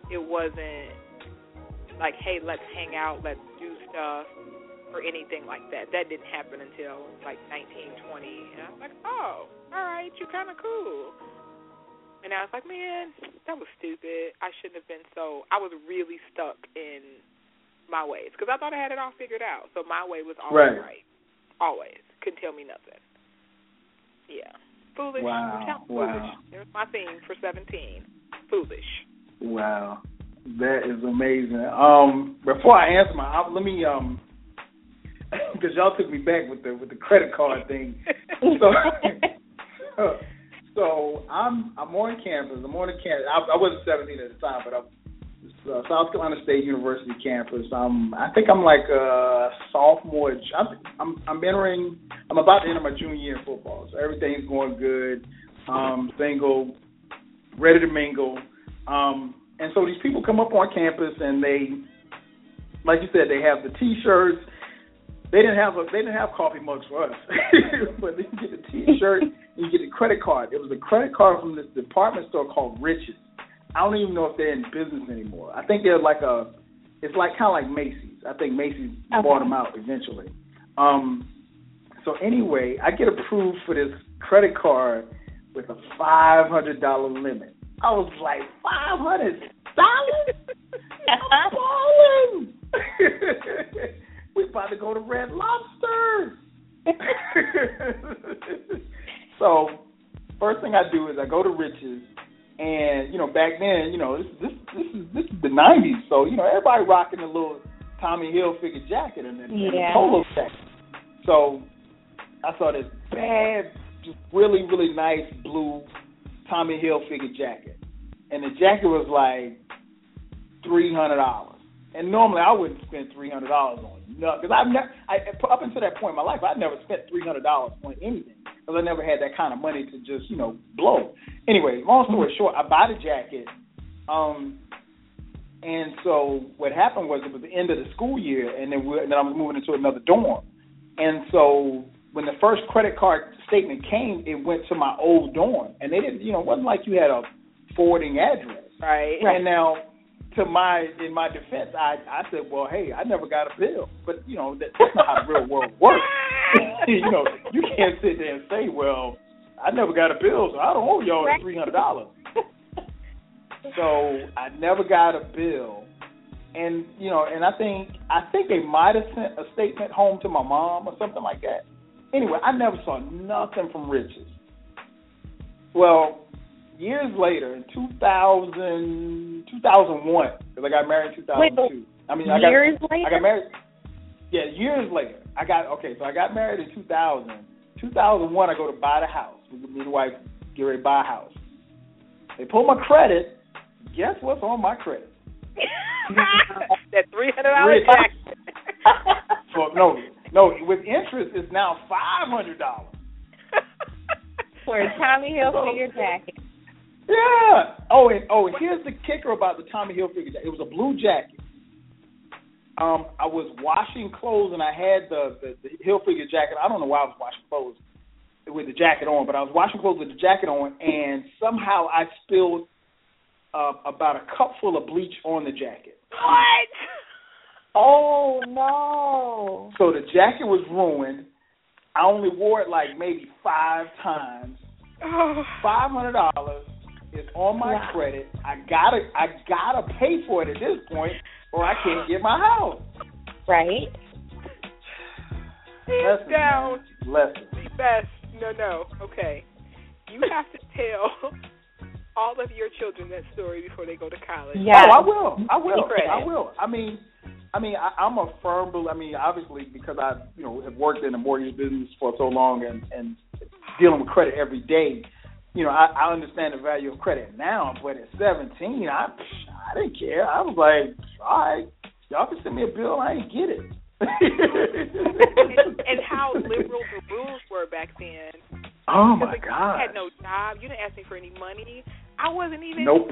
it wasn't like, hey, let's hang out, let's do stuff, or anything like that. That didn't happen until like 19, 20. And I was like, oh, all right, you're kind of cool. And I was like, man, that was stupid. I shouldn't have been so. I was really stuck in my ways because I thought I had it all figured out. So my way was always Right. right. Always. Couldn't tell me nothing. Yeah. Foolish. Wow, I'm wow. There's my theme for 17. Foolish. Wow, that is amazing. Um, before I answer my, let me um, because y'all took me back with the with the credit card thing. So, so I'm I'm on campus. I'm on the campus. I, I wasn't 17 at the time, but I'm uh, South Carolina State University campus. Um, I think I'm like a sophomore. I'm I'm, I'm entering. I'm about to enter my junior year in football, so everything's going good. Um, single, ready to mingle. Um, and so these people come up on campus and they, like you said, they have the T-shirts. They didn't have a, they didn't have coffee mugs for us, but they get a T-shirt and you get a credit card. It was a credit card from this department store called Rich's. I don't even know if they're in business anymore. I think they're like a, it's like kind of like Macy's. I think Macy's Okay. bought them out eventually. Um, so anyway, I get approved for this credit card with a five hundred dollar limit. I was like, five hundred dollars? I'm balling. we about to go to Red Lobster. so first thing I do is I go to Rich's, and you know back then, you know this this this is this is the '90s, so you know everybody rocking a little Tommy Hilfiger jacket and, a Yeah. polo jacket. So I saw this bad, just really really nice blue Tommy Hilfiger jacket, and the jacket was like three hundred dollars. And normally I wouldn't spend three hundred dollars on nothing because I've never, I, up until that point in my life, I'd never spent three hundred dollars on anything because I never had that kind of money to just you know blow. Anyway, long story short, I buy the jacket, um, and so what happened was it was the end of the school year, and then we and then I was moving into another dorm, and so when the first credit card statement came, it went to my old dorm, and they didn't, you know, it wasn't like you had a forwarding address. Right. And now to my in my defense, I I said, well, hey, I never got a bill, but you know that, that's not how the real world works. you know, you can't sit there and say, well, I never got a bill, so I don't owe y'all three hundred dollars. so I never got a bill, and you know, and I think I think they might have sent a statement home to my mom or something like that. Anyway, I never saw nothing from Rich's. Well, years later, in 2000, 2001, because I got married in 2002. Wait, I mean, years I got, later? I got married. Yeah, years later. I got okay. So I got married in 2000. 2001, I go to buy the house. Me and the wife get ready to buy a house. They pull my credit. Guess what's on my credit? that three hundred dollar Rich. jacket. So no, no. With interest, it's now five hundred dollars. For a Tommy Hilfiger jacket. Yeah. Oh, and oh, and here's the kicker about the Tommy Hilfiger jacket. It was a blue jacket. Um, I was washing clothes and I had the, the the Hilfiger jacket. I don't know why I was washing clothes with the jacket on, but I was washing clothes with the jacket on, and somehow I spilled uh, about a cup full of bleach on the jacket. what? Oh no. So the jacket was ruined. I only wore it like maybe five times. Oh. Five hundred dollars is on my Wow. credit. I gotta I gotta pay for it at this point, or I can't get my house. Right? Hands Lesson, down, man. Lesson. the best. No, no. Okay. You have to tell all of your children that story before they go to college. Yeah. Oh, I will. I will. I will. I mean, I mean, I, I'm a firm. believer. I mean, obviously, because I, you know, have worked in the mortgage business for so long and and dealing with credit every day. You know, I, I understand the value of credit now, but at 17, I I didn't care. I was like, all right, y'all can send me a bill. I ain't get it. and, and how liberal the rules were back then. Oh my like, god. You had no job. You didn't ask me for any money. I wasn't even Nope.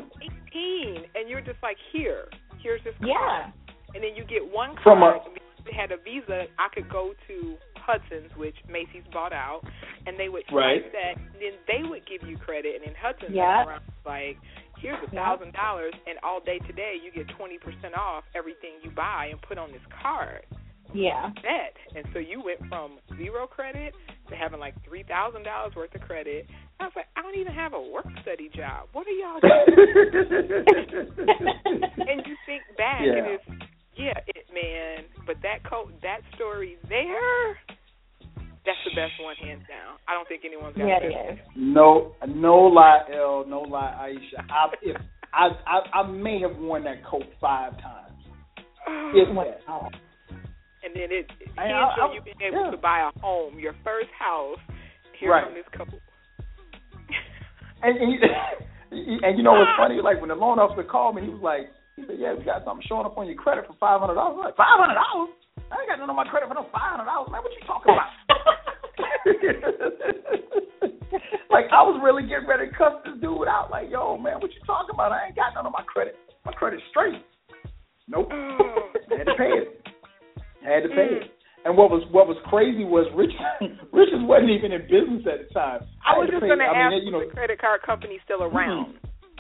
18, and you're just like, here, here's this card. Yeah. And then you get one card. From card. a- Because I had a Visa. I could go to Hudson's, which Macy's bought out, and they would Right. swipe that. And then they would give you credit, and then Hudson's Yeah. around like, here's a thousand dollars, and all day today you get twenty percent off everything you buy and put on this card Yeah. bet. And so you went from zero credit to having like three thousand dollars worth of credit. I was like, I don't even have a work study job. What are y'all doing? and you think back and it's yeah, it man, but that coat that story there that's the best one hands down. I don't think anyone's got Yeah, the it. No, no lie, L. No lie, Aisha. I, if I, I, I may have worn that coat five times. If that. Wow. and then it I- here's I- from I- you being able yeah. to buy a home, your first house. Here Right. from this couple. And, and, you- and you know what's funny? Like when the loan officer called me, he was like, he said, "Yeah, we got something showing up on your credit for five hundred dollars." Like five hundred dollars? I ain't got nothing on my credit for no five hundred dollars, man. What you talking about? like I was really getting ready to cuss this dude out. Like, yo, man, what you talking about? I ain't got nothing on my credit. My credit's straight. Nope. Mm. had to pay it. Had to pay it. Mm. And what was what was crazy was Rich Richards wasn't even in business at the time. I had was to just pay- gonna I ask mean, you know, the credit card company's still mm-hmm. around.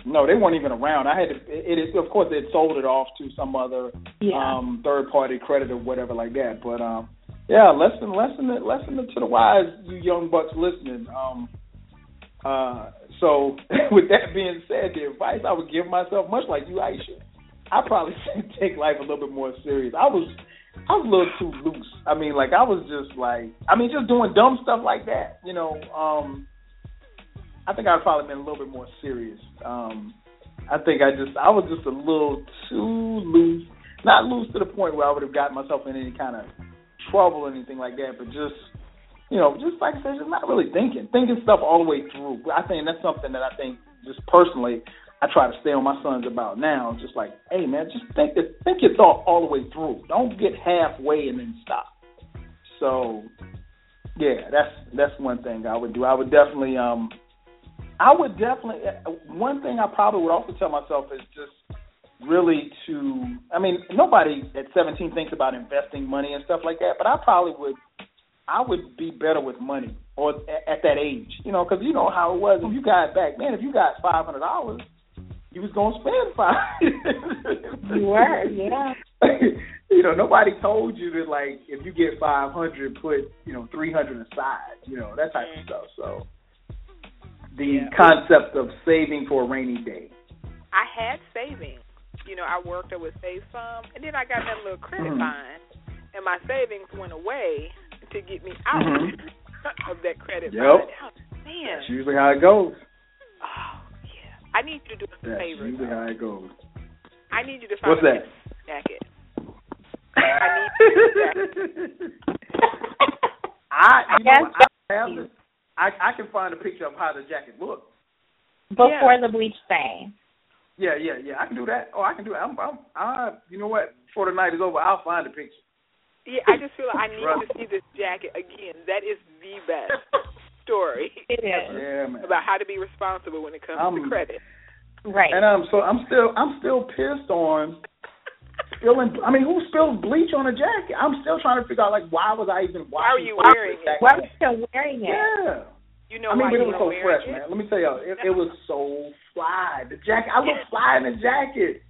No, they weren't even around. I had to. It, it of course they had sold it off to some other Yeah. um third party credit or whatever like that. But um yeah, lesson lesson lesson to the wise, you young bucks listening. Um uh so with that being said, the advice I would give myself, much like you, Aisha, I probably should take life a little bit more serious. I was I was a little too loose. I mean, like I was just like I mean, just doing dumb stuff like that, you know. Um I think I'd probably been a little bit more serious. Um, I think I just I was just a little too loose, not loose to the point where I would have gotten myself in any kind of trouble or anything like that, but just you know, just like I said, just not really thinking, thinking stuff all the way through. I think that's something that I think just personally I try to stay on my sons about now. Just like, hey man, just think it, think your thought all the way through. Don't get halfway and then stop. So yeah, that's that's one thing I would do. I would definitely um I would definitely. One thing I probably would also tell myself is just really to. I mean, nobody at 17 thinks about investing money and stuff like that, but I probably would. I would be better with money, or at, at that age, you know, because you know how it was. If you got back, man, if you got five hundred dollars, you was gonna spend five. you were, yeah. you know, nobody told you that like if you get five hundred, put you know three hundred aside. You know that type of mm. stuff. So the Yeah. concept of saving for a rainy day. I had savings. You know, I worked, I would save some, and then I got that little credit Mhm. fine, and my savings went away to get me out Mhm. of that credit Yep. fine. Oh, man, That's usually how it goes. oh yeah. I need you to do us a That's favor. usually though. how it goes. I need you to find What's a that? jacket. I need I, you know, Yes, I have this. I I can find a picture of how the jacket looks. Before the bleach stain. Yeah, yeah, yeah. I can do that. Oh, I can do that. I'm, I'm, I, you know what? Before the night is over, I'll find a picture. Yeah, I just feel like I need Right. to see this jacket again. That is the best story It is. Yeah, man. about how to be responsible when it comes Um, to credit. Right. And um, so I'm still, I'm still pissed on spilling. I mean, who spilled bleach on a jacket? I'm still trying to figure out like why was I even? Why are you wearing it? jacket? Why are you still wearing it? Yeah. You know I mean, why but it was so fresh, wearing man. Let me tell you, it, it was so fly. The jacket, I look fly in the jacket.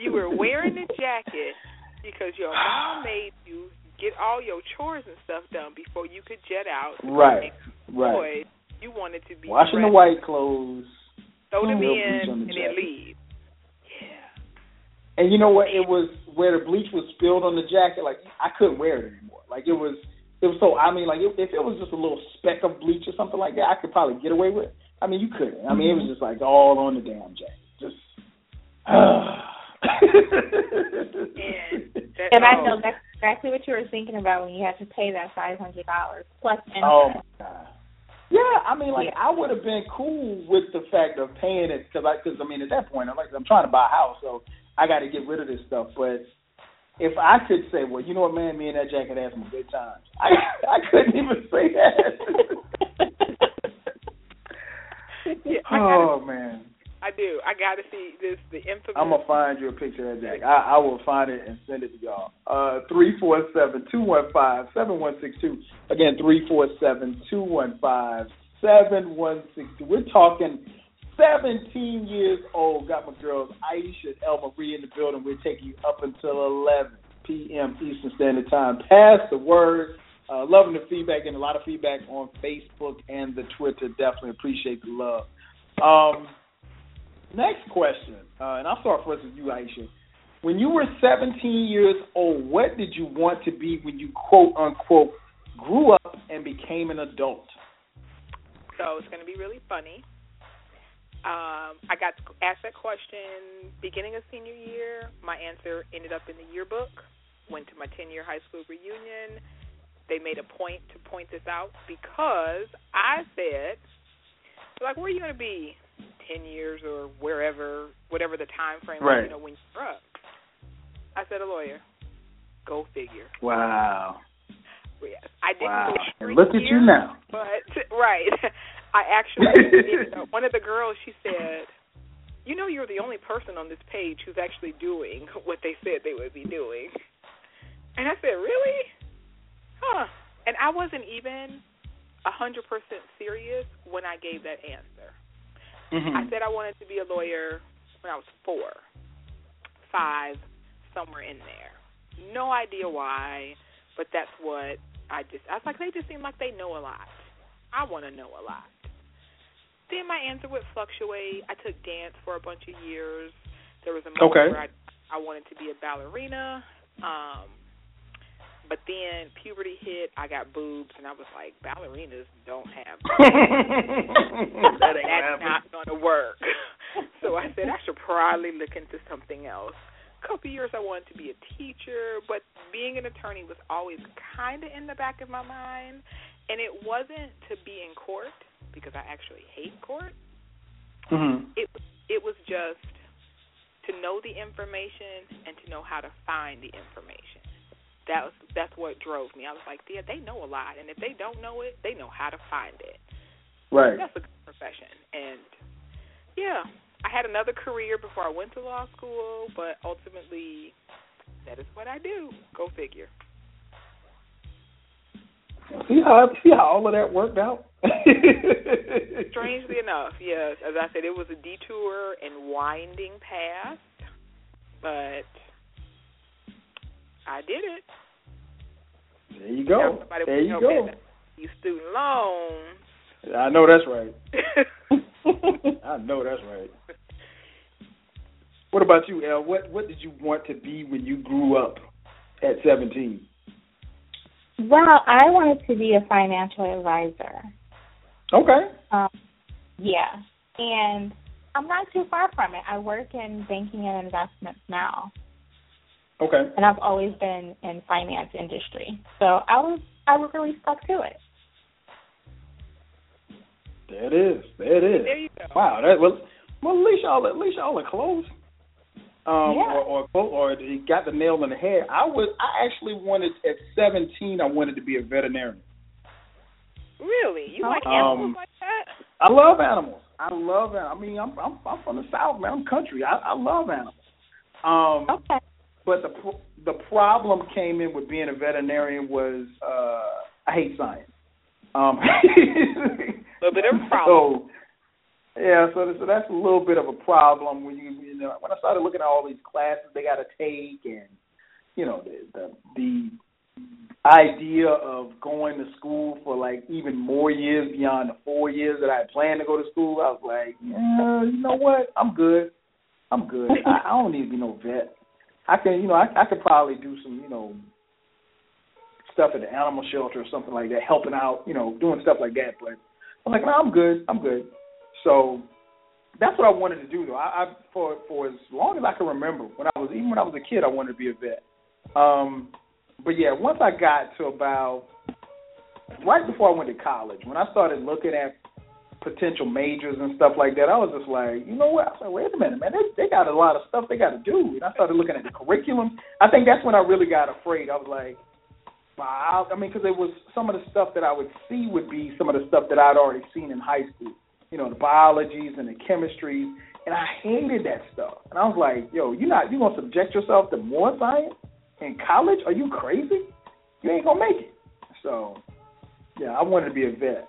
You were wearing the jacket because your mom made you get all your chores and stuff done before you could jet out. right, right. boy, you wanted to be Washing the white clothes. throw them in, bleach and then leave. Yeah. And you know what? It was where the bleach was spilled on the jacket. Like I couldn't wear it anymore. Like it was, it was so. I mean, like if, if it was just a little speck of bleach or something like that, I could probably get away with. it. I mean, you couldn't. I mean, it was mm-hmm. just like all on the damn jacket. Just. And that, And I know that's exactly what you were thinking about when you had to pay that five hundred dollars plus interest. Oh my god. Yeah, I mean, like I would have been cool with the fact of paying it because I, because I mean, at that point, I'm like, I'm trying to buy a house, so I got to get rid of this stuff. But if I could say, well, you know what, man, me and that jacket had some good times. I I couldn't even say that. Yeah, I gotta, oh man, I do. I got to see this. The infamous. I'm gonna find you a picture of that jacket. I, I will find it and send it to y'all. Uh, three four seven two one five seven one six two. Again, three four seven two one five seven one six two. We're talking 17 years old. Got my girls Aisha and El Marie in the building. We're taking you up until 11 p.m. Eastern Standard Time. Pass the word. Uh, loving the feedback and a lot of feedback on Facebook and the Twitter. Definitely appreciate the love. Um, next question, uh, and I'll start first with you, Aisha. When you were 17 years old, what did you want to be when you quote unquote grew up and became an adult? So it's going to be really funny. Um, I got asked that question beginning of senior year. My answer ended up in the yearbook. Went to my 10 year high school reunion. They made a point to point this out because I said, like, where are you going to be 10 years or wherever, whatever the time frame Right. was, you know, when you're up? I said, a lawyer. Go figure. Wow. Yes. I didn't Wow. go look at you now. But right, I actually one of the girls she said, "You know, you're the only person on this page who's actually doing what they said they would be doing." And I said, "Really? Huh?" And I wasn't even a hundred percent serious when I gave that answer. Mm-hmm. I said I wanted to be a lawyer when I was four, five, somewhere in there. No idea why, but that's what I just. I was like, they just seem like they know a lot. I want to know a lot. Then my answer would fluctuate. I took dance for a bunch of years. There was a moment Okay. where I, I wanted to be a ballerina. Um, but then puberty hit. I got boobs, and I was like, ballerinas don't have boobs. that That's not going to work. so I said I should probably look into something else. A couple years I wanted to be a teacher, but being an attorney was always kind of in the back of my mind. And it wasn't to be in court because I actually hate court. Mm-hmm. It it was just to know the information and to know how to find the information. That was that's what drove me. I was like, yeah, they know a lot, and if they don't know it, they know how to find it Right. that's a good profession. And yeah, I had another career before I went to law school, but ultimately, that is what I do. Go figure. See how see how all of that worked out. Strangely enough, yes. As I said, it was a detour and winding path, but I did it. There you go. There you go. You student loans. I know that's right. I know that's right. What about you, El? What what did you want to be when you grew up at seventeen? Well, I wanted to be a financial advisor. Okay. Um, yeah, and I'm not too far from it. I work in banking and investments now. Okay. And I've always been in finance industry, so I was I was really stuck to it. There it is. There it is. There you go. Wow. That well, well at least y'all at least y'all are close. Um, yeah. or, or or he got the nail in the head. I was I actually wanted at seventeen I wanted to be a veterinarian. Really? You like Um, animals like that? I love animals. I love animals. I mean, I'm I'm, I'm from the south, man. I'm country. I, I love animals. Um, Okay. but the pr- the problem came in with being a veterinarian was uh, I hate science. Um, A little bit of a problem. So, yeah, so so that's a little bit of a problem when you you know when I started looking at all these classes they got to take and you know the, the the idea of going to school for like even more years beyond the four years that I had planned to go to school, I was like, yeah, you know what? I'm good. I'm good. I, I don't need to be no vet. I can, you know, I, I could probably do some, you know, stuff at the animal shelter or something like that, helping out, you know, doing stuff like that. But I'm like, no, I'm good. I'm good. So that's what I wanted to do, though. I, I for for as long as I can remember, when I was even when I was a kid, I wanted to be a vet. Um, but yeah, once I got to about right before I went to college, when I started looking at potential majors and stuff like that, I was just like, you know what? I was like, wait a minute, man, they they got a lot of stuff they got to do. And I started looking at the curriculum. I think that's when I really got afraid. I was like. I mean, because it was some of the stuff that I would see would be some of the stuff that I'd already seen in high school. You know, the biologies and the chemistries, and I hated that stuff. And I was like, yo, you not you gonna subject yourself to more science in college? Are you crazy? You ain't gonna make it. So, yeah, I wanted to be a vet.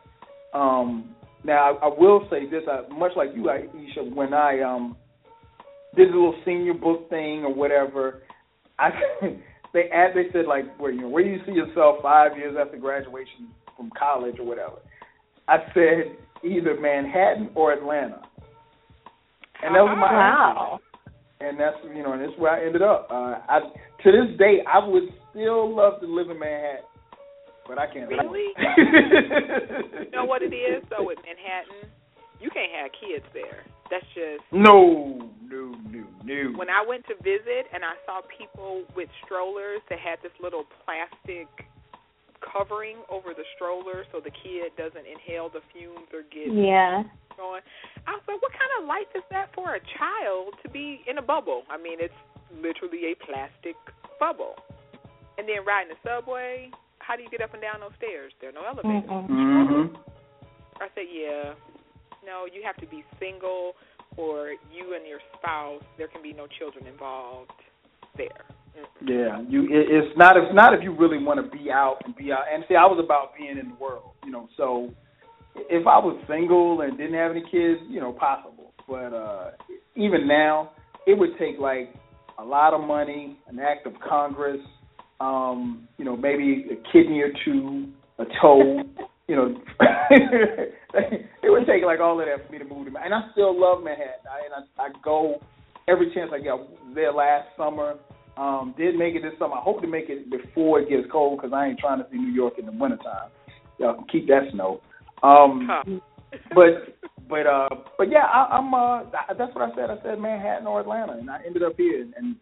Um, now I, I will say this: I, much like you, Aisha, when I um did the little senior book thing or whatever, I they add they said like where you know, where do you see yourself five years after graduation from college or whatever. I said either Manhattan or Atlanta, and that was my Wow. and that's you know, and that's where I ended up. Uh, I to this day, I would still love to live in Manhattan, but I can't. Really? you You know what it is though with Manhattan? You can't have kids there. That's just No, no, no, no. when I went to visit and I saw people with strollers that had this little plastic covering over the stroller so the kid doesn't inhale the fumes or get Yeah. going. I was like, what kind of life is that for a child to be in a bubble? I mean, it's literally a plastic bubble. And then riding the subway, how do you get up and down those stairs? There are no elevators. Mm-hmm. I said, yeah, no, you have to be single or you and your spouse. There can be no children involved there. Yeah, you. It, it's not. It's not if you really want to be out and be out. And see, I was about being in the world, you know. So if I was single and didn't have any kids, you know, possible. But uh even now, it would take like a lot of money, an act of Congress, um, you know, maybe a kidney or two, a toe, you know. it would take like all of that for me to move to. And I still love Manhattan. I, and I, I go every chance I get. I was there last summer. Um, did make it this summer. I hope to make it before it gets cold because I ain't trying to see New York in the wintertime. Y'all can keep that snow. Um, Huh. but but uh but yeah, I, I'm uh that's what I said. I said Manhattan or Atlanta, and I ended up here. And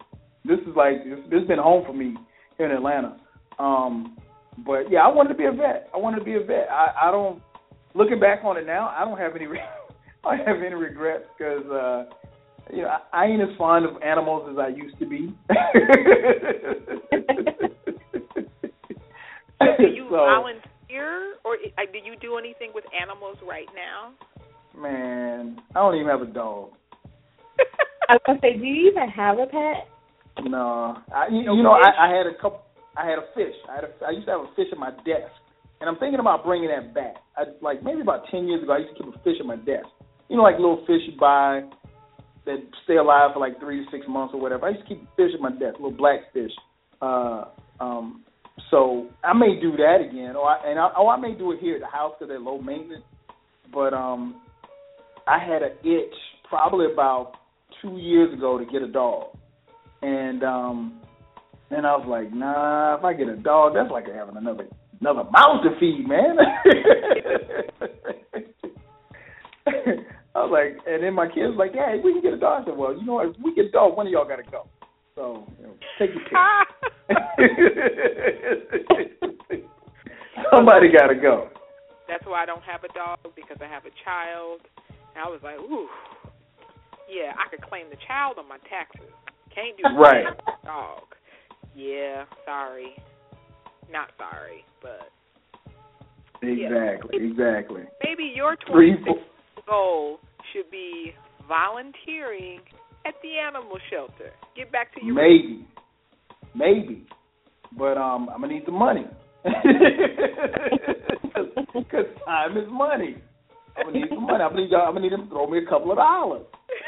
this is like this, this has been home for me here in Atlanta. Um, but yeah, I wanted to be a vet. I wanted to be a vet. I, I don't looking back on it now. I don't have any. I don't have any regrets because uh, you know I, I ain't as fond of animals as I used to be. So do you So, volunteer or uh, do you do anything with animals right now? man, I don't even have a dog. I was gonna say, do you even have a pet? No, I, you, you know. I, I had a couple. I had a fish. I had a, I used to have a fish at my desk, and I'm thinking about bringing that back. I, like maybe about ten years ago, I used to keep a fish at my desk. You know, like little fish you buy that stay alive for like three to six months or whatever. I to keep fish at my desk, little black fish. Uh, um, so I may do that again, or I, and I, or I may do it here at the house because they're low maintenance. But um, I had an itch probably about two years ago to get a dog, and um, and I was like, nah, if I get a dog, that's like having another another mouse to feed, man. I was like, and then my kids was like, yeah, we can get a dog. I said, well, you know? If we get a dog, one of y'all got to go. So you know, take your pick. Somebody got to go. That's why I don't have a dog because I have a child. And I was like, ooh, yeah, I could claim the child on my taxes. Can't do right. dog. Yeah, sorry. Not sorry, but exactly, yeah. exactly. Maybe your 26 goal should be volunteering at the animal shelter. Get back to you. maybe, maybe, but um, I'm gonna need the money because time is money. I'm gonna need some money. I'm gonna need, I'm gonna need them to throw me a couple of dollars.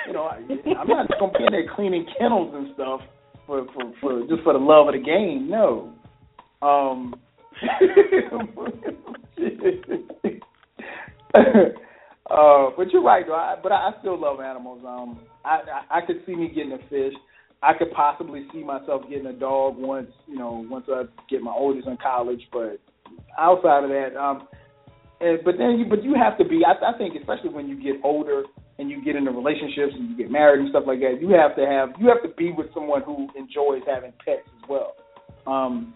You know, I, I'm not just gonna be in there cleaning kennels and stuff for for for just for the love of the game. No. Um. uh, but you're right, though. I, but I, still love animals. Um, I, I I could see me getting a fish. I could possibly see myself getting a dog once, you know, once I get my oldest in college. But outside of that, um, and, but then you, but you have to be. I, I think, especially when you get older and you get into relationships and you get married and stuff like that, you have to have, you have to be with someone who enjoys having pets as well. Um,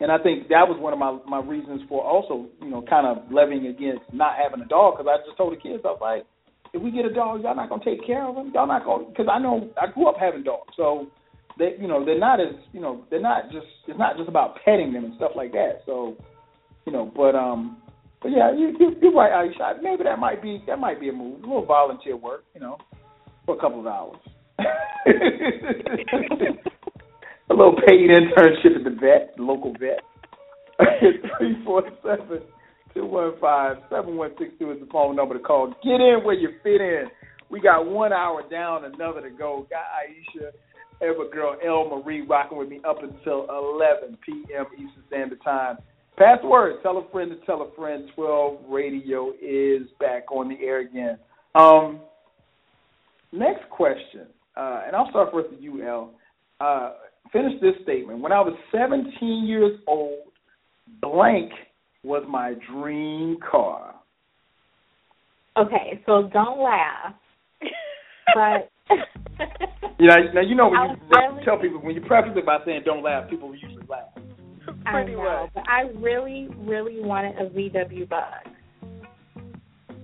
and I think that was one of my my reasons for also, you know, kind of levying against not having a dog because I just told the kids I was like, if we get a dog, y'all not gonna take care of them. Y'all not gonna because I know I grew up having dogs, so they you know they're not as you know they're not just it's not just about petting them and stuff like that. So you know, but um, but yeah, you, you you're right, Aisha. Maybe that might be that might be a move, a little volunteer work, you know, for a couple of hours. a little paid internship at the vet, the local vet. Three four seven two one five seven one six two is the phone number to call. Get in where you fit in. We got one hour down, another to go. Got Aisha, ever girl El Marie rocking with me up until 11 p.m. Eastern Standard Time. Password, tell a friend to tell a friend. 12 Radio is back on the air again. Um, next question, uh, and I'll start first with you, El. Uh, finish this statement. When I was 17 years old, blank was my dream car. Okay, so don't laugh. but you know, now you know when you really, tell people when you preface it by saying "don't laugh," people usually laugh. Pretty I know, well. but I really, really wanted a VW bug.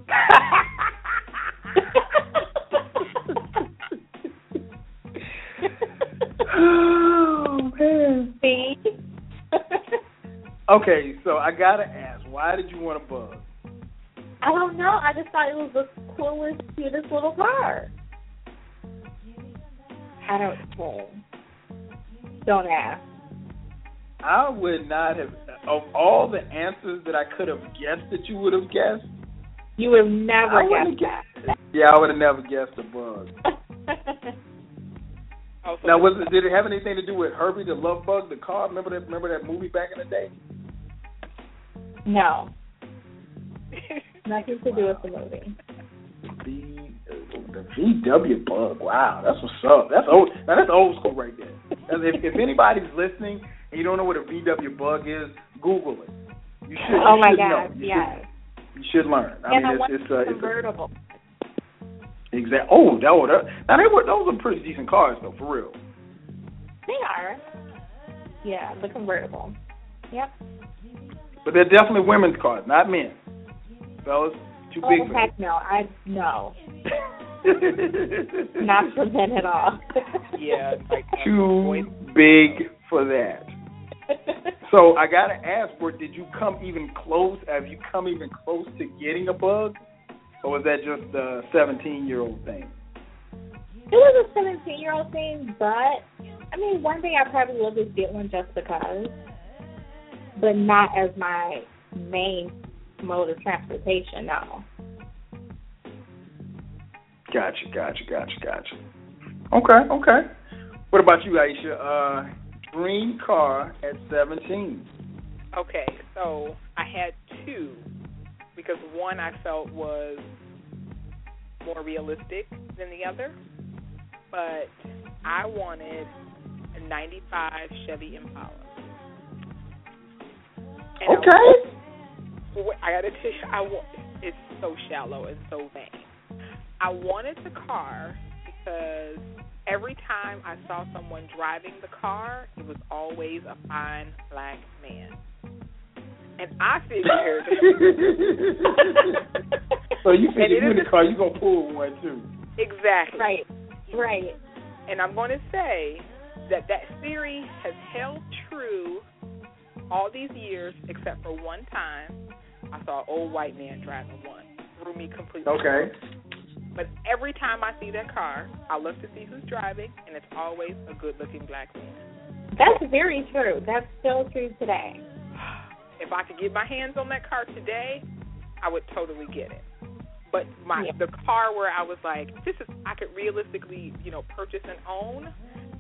oh man. See? okay, so I gotta ask, why did you want a bug? I don't know. I just thought it was the coolest, cutest little car. I don't know. Don't ask. I would not have of all the answers that I could have guessed that you would have guessed. You would have never guessed that. Yeah, I would have never guessed a bug. oh, so now, was it, did it have anything to do with Herbie the Love Bug, the car? Remember that? Remember that movie back in the day? No. Nothing to do with the movie. The the VW bug. Wow, that's what's up. That's old. Now that's old school right there. If, if anybody's listening and you don't know what a VW bug is, Google it. You should. Oh you my should God! Know. You yes. Should, you should learn. I and mean, I it's, it's, uh, convertible. It's exactly. Oh, that, oh, that, now they were those are pretty decent cars though, for real. They are. Yeah, the convertible. Yep. But they're definitely women's cars, not men. Fellas, too oh, big for heck no. I no. not for men at all. yeah, like too big for that. so I gotta ask, where did you come even close? Have you come even close to getting a bug, or was that just a seventeen-year-old thing? It was a seventeen-year-old thing, but I mean, one day I probably will just get one just because, but not as my main mode of transportation. No. Gotcha, gotcha, gotcha, gotcha. Okay, okay. What about you, Aisha? Uh, dream car at 17. Okay, so I had two because one I felt was more realistic than the other, but I wanted a 95 Chevy Impala. And Okay. I, I gotta tell you, I want. It's so shallow and so vain. I wanted the car because every time I saw someone driving the car, it was always a fine black man. And I figured. so you And figure it you in the car, you gonna pull one too. exactly. Right. Right. And I'm going to say that that theory has held true all these years, except for one time I saw an old white man driving one. Threw me completely. Okay. But every time I see that car, I look to see who's driving, and it's always a good-looking black man. That's very true. That's still true today. If I could get my hands on that car today, I would totally get it. But my Yeah. the car where I was like, this is I could realistically, you know, purchase and own.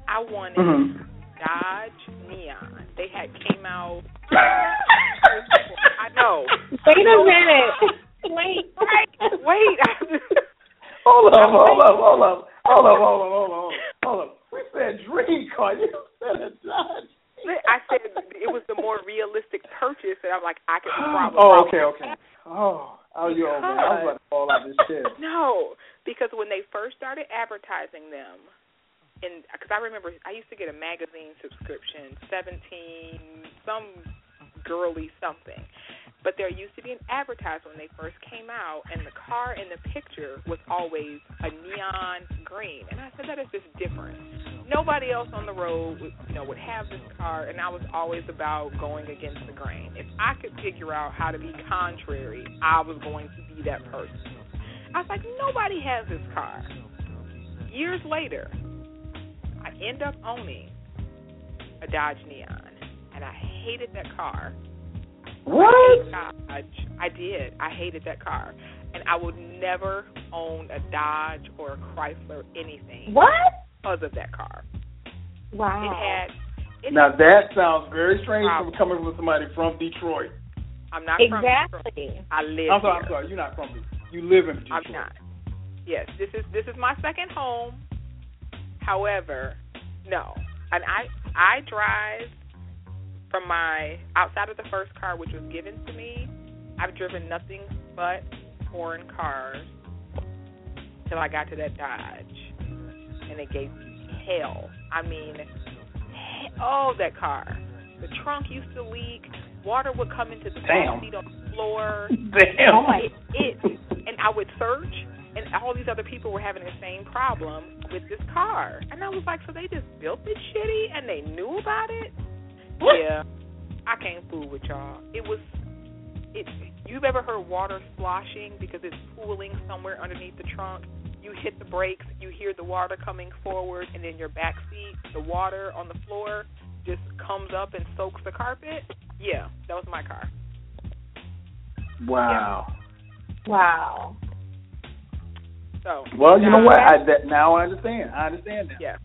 I wanted Mhm. Dodge Neon. They had came out. I know. Wait a minute. Wait. Wait. Hold up, hold up, hold up, hold up, hold up, hold up, hold up. We said dream car. You said a Dodge. I said it was the more realistic purchase, and I'm like, I could probably. Oh, okay, okay. Oh, oh, you old man. I was about to fall out this shit. No, because when they first started advertising them, and because I remember I used to get a magazine subscription, seventeen, some girly something. But there used to be an advertisement when they first came out, and the car in the picture was always a neon green, and I said that is just different. Nobody else on the road would, you know, would have this car, and I was always about going against the grain. If I could figure out how to be contrary, I was going to be that person. I was like, nobody has this car. Years later, I end up owning a Dodge Neon, and I hated that car. What? Dodge. I did. I hated that car, and I would never own a Dodge or a Chrysler anything What? because of that car. Wow. It had. It Now had, that sounds very strange from coming from somebody from Detroit. I'm not from. exactly. I live I'm sorry, here. I'm sorry. You're not from Detroit. You live in Detroit. I'm not. Yes, this is this is my second home. However, no, and I I drive from my outside of the first car which was given to me. I've driven nothing but foreign cars till I got to that Dodge, and it gave me hell. I mean, oh that car. The trunk used to leak. Water would come into the Damn. back seat on the floor Damn. Oh my- it, it and I would search and all these other people were having the same problem with this car. And I was like, so they just built it shitty and they knew about it? Yeah. I can't fool with y'all. It was it you've ever heard water sloshing because it's pooling somewhere underneath the trunk? You hit the brakes, you hear the water coming forward and then your back seat, the water on the floor just comes up and soaks the carpet. Yeah, that was my car. Wow. Wow. So Well, you know what? I- I, that, now I understand. I understand now. Yeah.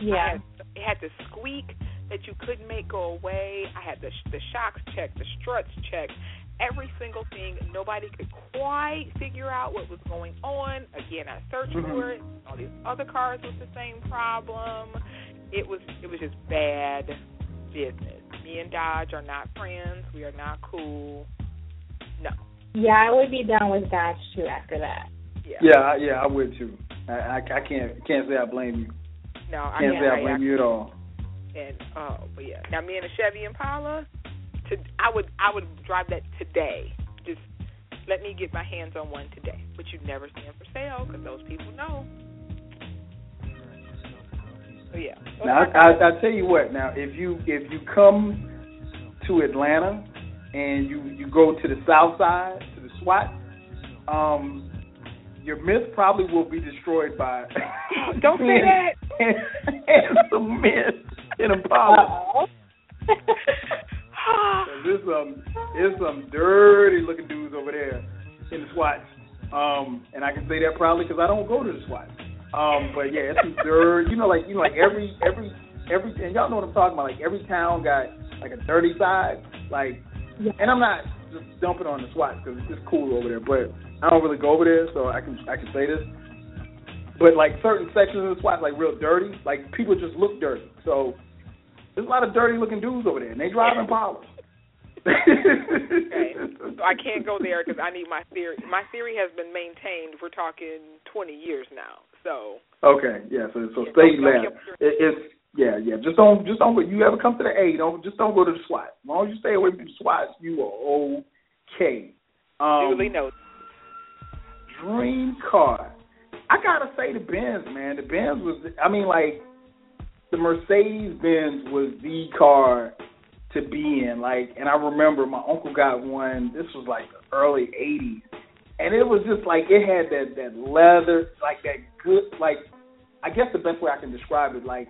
Yeah. Had, it had to squeak that you couldn't make go away. I had the the shocks checked, the struts checked, every single thing. Nobody could quite figure out what was going on. Again, I searched Mhm. for it. All these other cars with the same problem. It was it was just bad business. Me and Dodge are not friends. We are not cool. No. Yeah, I would be done with Dodge too after that. Yeah. Yeah, I- yeah, I would too. I, I, I can't can't say I blame you. No, I Can't can't. say I I- blame you at all. And oh, but yeah. Now me and a Chevy Impala, to I would I would drive that today. Just let me get my hands on one today. But you never see them for sale because those people know. So yeah. Now I, I, I tell you what. Now if you if you come to Atlanta and you you go to the South Side to the SWAT, um, your myth probably will be destroyed by. Don't say that. and some myth in. Uh-oh. This it's some it's some dirty looking dudes over there in the SWATs. Um, and I can say that proudly because I don't go to the SWATs. Um, but yeah, it's some dirt. You know, like you know, like every every every and y'all know what I'm talking about. Like every town got like a dirty side. Like, and I'm not just dumping on the SWATs because it's just cool over there. But I don't really go over there, so I can I can say this. But like certain sections of the SWAT, like real dirty, like people just look dirty. So there's a lot of dirty looking dudes over there, and they drive Impalas. okay. So I can't go there because I need my theory. My theory has been maintained. We're talking 20 years now. So. Okay. Yeah. So so yeah, stay left. It, it's yeah yeah. Just don't just don't. You ever come to the A? Don't just don't go to the SWAT. As long as you stay away from the SWAT, you are okay. Um, Duly noted. Dream car. I gotta say the Benz, man. The Benz was. I mean, like the Mercedes Benz was the car to be in. Like, and I remember my uncle got one. This was like the early '80s, and it was just like it had that that leather, like that good, like I guess the best way I can describe it, like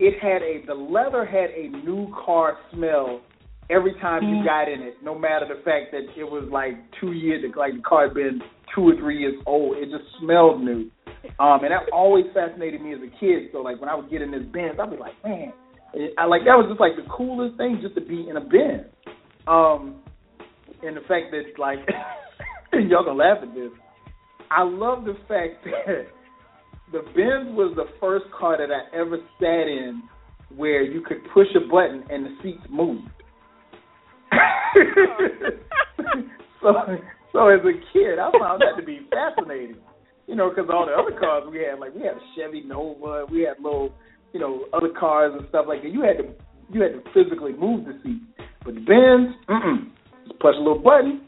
it had a the leather had a new car smell every time you mm. got in it, no matter the fact that it was like two years, like the car had been two or three years old. It just smelled new. Um, and that always fascinated me as a kid. So like when I would get in this Benz, I'd be like, man, I like that was just like the coolest thing just to be in a Benz. Um, and the fact that like y'all gonna laugh at this. I love the fact that the Benz was the first car that I ever sat in where you could push a button and the seats moved. so, so as a kid, I found that to be fascinating. You know, because all the other cars we had, like we had a Chevy Nova, we had little, you know, other cars and stuff like that. You had to, you had to physically move the seat. But the Benz, mm-mm. just push a little button,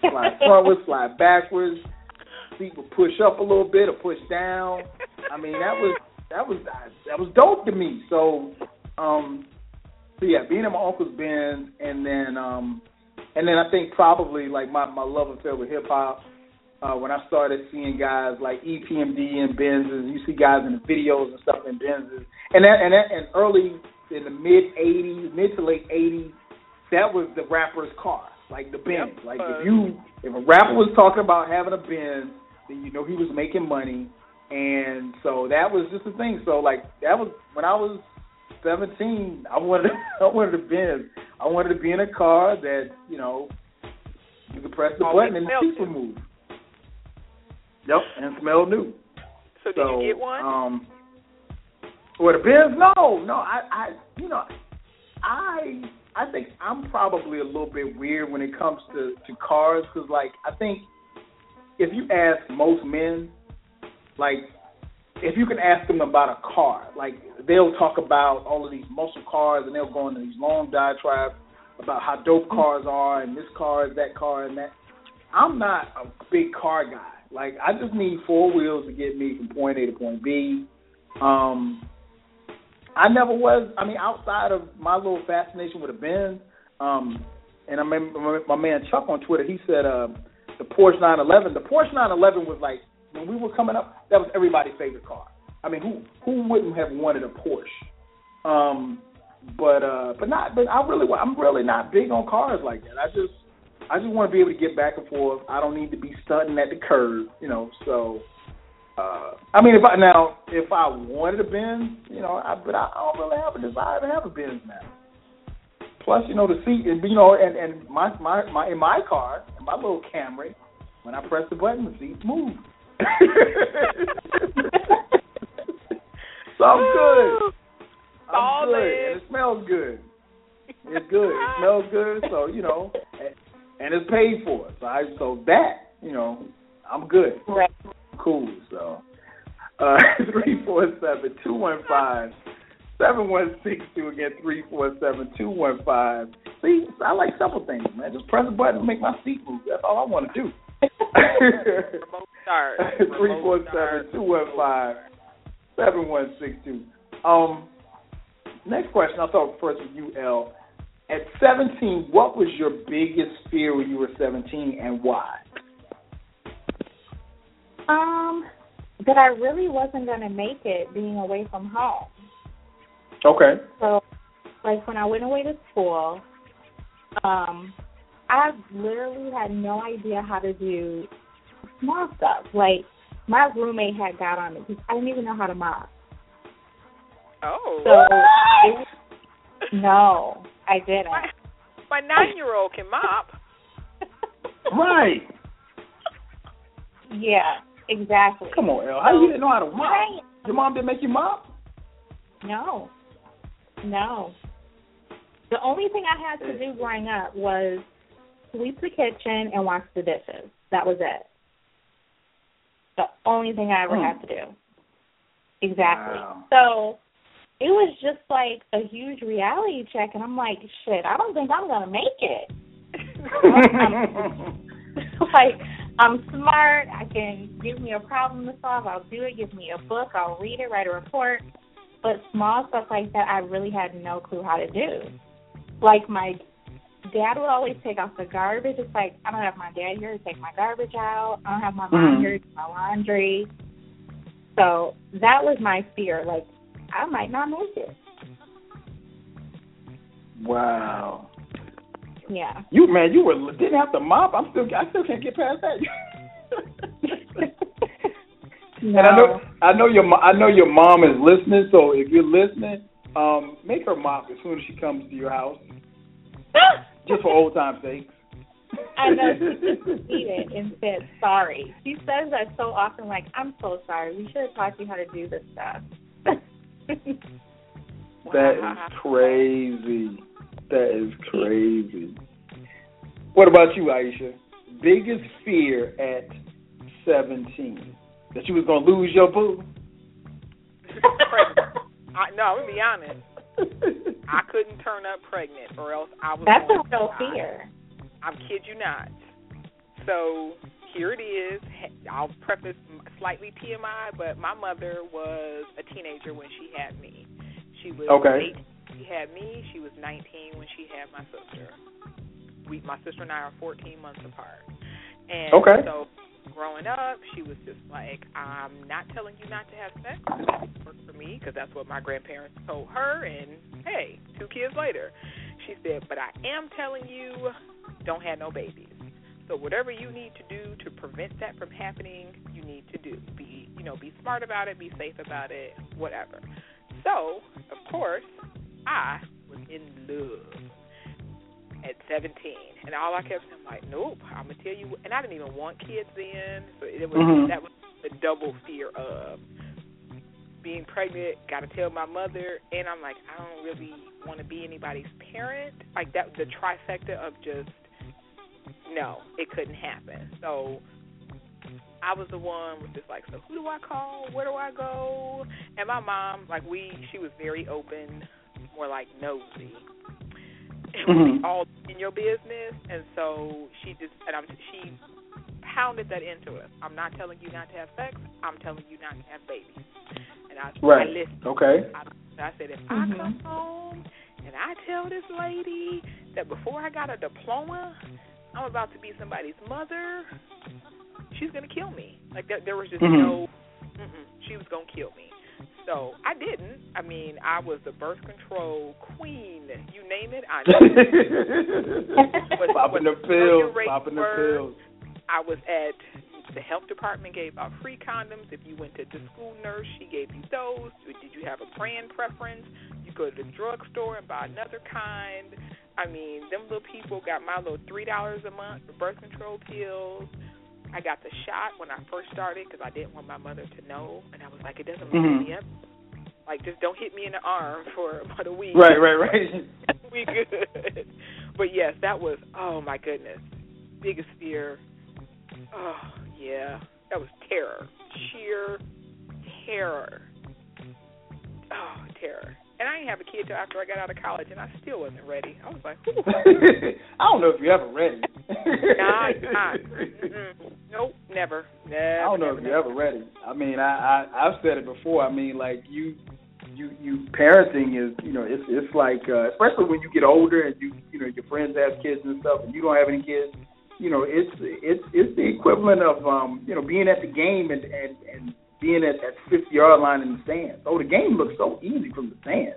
slide frontwards, slide backwards. Seat would push up a little bit or push down. I mean, that was that was that was dope to me. So, um, so yeah, being in my uncle's Benz, and then um, and then I think probably like my my love affair with hip hop. Uh, when I started seeing guys like EPMD and Benzes, you see guys in the videos and stuff in Benzes, and that and that and early in the mid '80s, mid to late '80s, that was the rapper's car, like the Benz. Yep. Like if you if a rapper was talking about having a Benz, then you know he was making money, and so that was just a thing. So like that was when I was seventeen, I wanted I wanted to Benz. I wanted to be in a car that you know you could press the button and the seat would move. Yep, and smell new. So, so did you get one? Um, well, the Benz, no, no. I, I, you know, I, I think I'm probably a little bit weird when it comes to to cars because, like, I think if you ask most men, like if you can ask them about a car, like they'll talk about all of these muscle cars and they'll go into these long diatribes about how dope cars are and this car is that car and that. I'm not a big car guy. Like I just need four wheels to get me from point A to point B. Um I never was I mean outside of my little fascination with a Benz, um and I remember my man Chuck on Twitter, he said uh the Porsche 911, the Porsche 911 was like when we were coming up, that was everybody's favorite car. I mean, who who wouldn't have wanted a Porsche? Um, but uh, but not. But I really, I'm really not big on cars like that. I just I just want to be able to get back and forth. I don't need to be stunting at the curb, you know. So, uh, I mean, if I now if I wanted a Benz, you know, I, but I don't really have a desire to have a Benz now. Plus, you know, the seat, and you know, and and my my my in my car, in my little Camry, when I press the button, the seats move. so I'm good. I'm good. And it smells good. It's good. It smells good. So you know, and, and it's paid for. So I so that you know, I'm good. Right. Cool. So uh three four seven two one five. Seven one six two again three four seven two one five. See, I like simple things, man. Just press a button and make my seat move. That's all I want to do. Three four seven two one five seven one six two. Um, next question. I'll talk first with you, El. At seventeen, what was your biggest fear when you were seventeen, and why? Um, that I really wasn't going to make it being away from home. Okay. So, like when I went away to school, um, I literally had no idea how to do small stuff. Like my roommate had got on me because I didn't even know how to mop. Oh. So it, no, I didn't. My, my nine-year-old can mop. Right. Yeah, exactly. Come on, El. How you didn't know how to mop? Right. Your mom didn't make you mop? No, no. The only thing I had to do growing up was sweep the kitchen and wash the dishes. That was it. The only thing I ever Hmm. had to do. Exactly. Wow. So it was just like a huge reality check, and I'm like, shit, I don't think I'm gonna make it. like I'm smart. I can give me a problem to solve. I'll do it. Give me a book. I'll read it. Write a report. But small stuff like that, I really had no clue how to do. Like my dad would always take out the garbage. It's like I don't have my dad here to take my garbage out. I don't have my mom Mhm. here to do my laundry. So that was my fear. Like I might not make it. wow. Yeah. You man, you were didn't have to mop. I'm still I still can't get past that. no. And I know I know your I know your mom is listening. So if you're listening, um, make her mop as soon as she comes to your house, just for old time's sake. I know she just it and said sorry. She says that so often, like, I'm so sorry. We should have taught you how to do this stuff. That is crazy. That is crazy. What about you, Aisha? Biggest fear at 17? That you was going to lose your boo? I, no, I'm gonna be honest. I couldn't turn up pregnant, or else I was. That's going a to real die. fear. I kid you not. So here it is. I'll preface slightly TMI, but my mother was a teenager when she had me. She was Okay. 18 when she had me. She was 19 when she had my sister. We, my sister and I are 14 months apart. And Okay. so growing up, she was just like, I'm not telling you not to have sex. It worked for me because that's what my grandparents told her. And hey, two kids later, she said, but I am telling you, don't have no babies. So whatever you need to do to prevent that from happening, you need to do. Be you know, be smart about it, be safe about it, whatever. So, of course, I was in love at 17, and all I kept saying, I'm like, nope, I'm gonna tell you. And I didn't even want kids then, so it was Mhm. that was the double fear of being pregnant. Got to tell my mother, and I'm like, I don't really want to be anybody's parent. Like that, the trifecta of just no, it couldn't happen. So I was the one was just like, so who do I call? Where do I go? And my mom, like we, she was very open, more like nosy, and really Mhm. all in your business. And so she just, and I'm, she pounded that into us. I'm not telling you not to have sex. I'm telling you not to have babies. And I, I Right. listened. Okay. I, I said, if Mhm. I come home and I tell this lady that before I got a diploma, I'm about to be somebody's mother, she's gonna kill me. Like there, there was just Mhm. no, mm-mm, she was gonna kill me. So I didn't. I mean, I was the birth control queen. You name it, I knew it. popping the When- when pills, you popping the pills. I was at the health department gave out free condoms. If you went to the school nurse, she gave you those. Did you have a brand preference? You go to the drugstore and buy another kind. I mean, them little people got my little three dollars a month for birth control pills. I got the shot when I first started because I didn't want my mother to know, and I was like, it doesn't make Mhm. any up. Like, just don't hit me in the arm for about a week. Right, right, right. we good. But yes, that was oh my goodness, biggest fear. Oh yeah, that was terror, sheer terror. Oh terror. And I didn't have a kid till after I got out of college, and I still wasn't ready. I was like, I don't know if you're ever ready. nah, nah, mm-mm. nope, never, never. I don't know never, if you're ever ready. I mean, I, I I've said it before. I mean, like you, you, you parenting is, you know, it's it's like, uh, especially when you get older and you, you know, your friends have kids and stuff, and you don't have any kids. You know, it's it's it's the equivalent of, um, you know, being at the game and and and being at at the 50 yard line in the stands. Oh, the game looks so easy from the stands.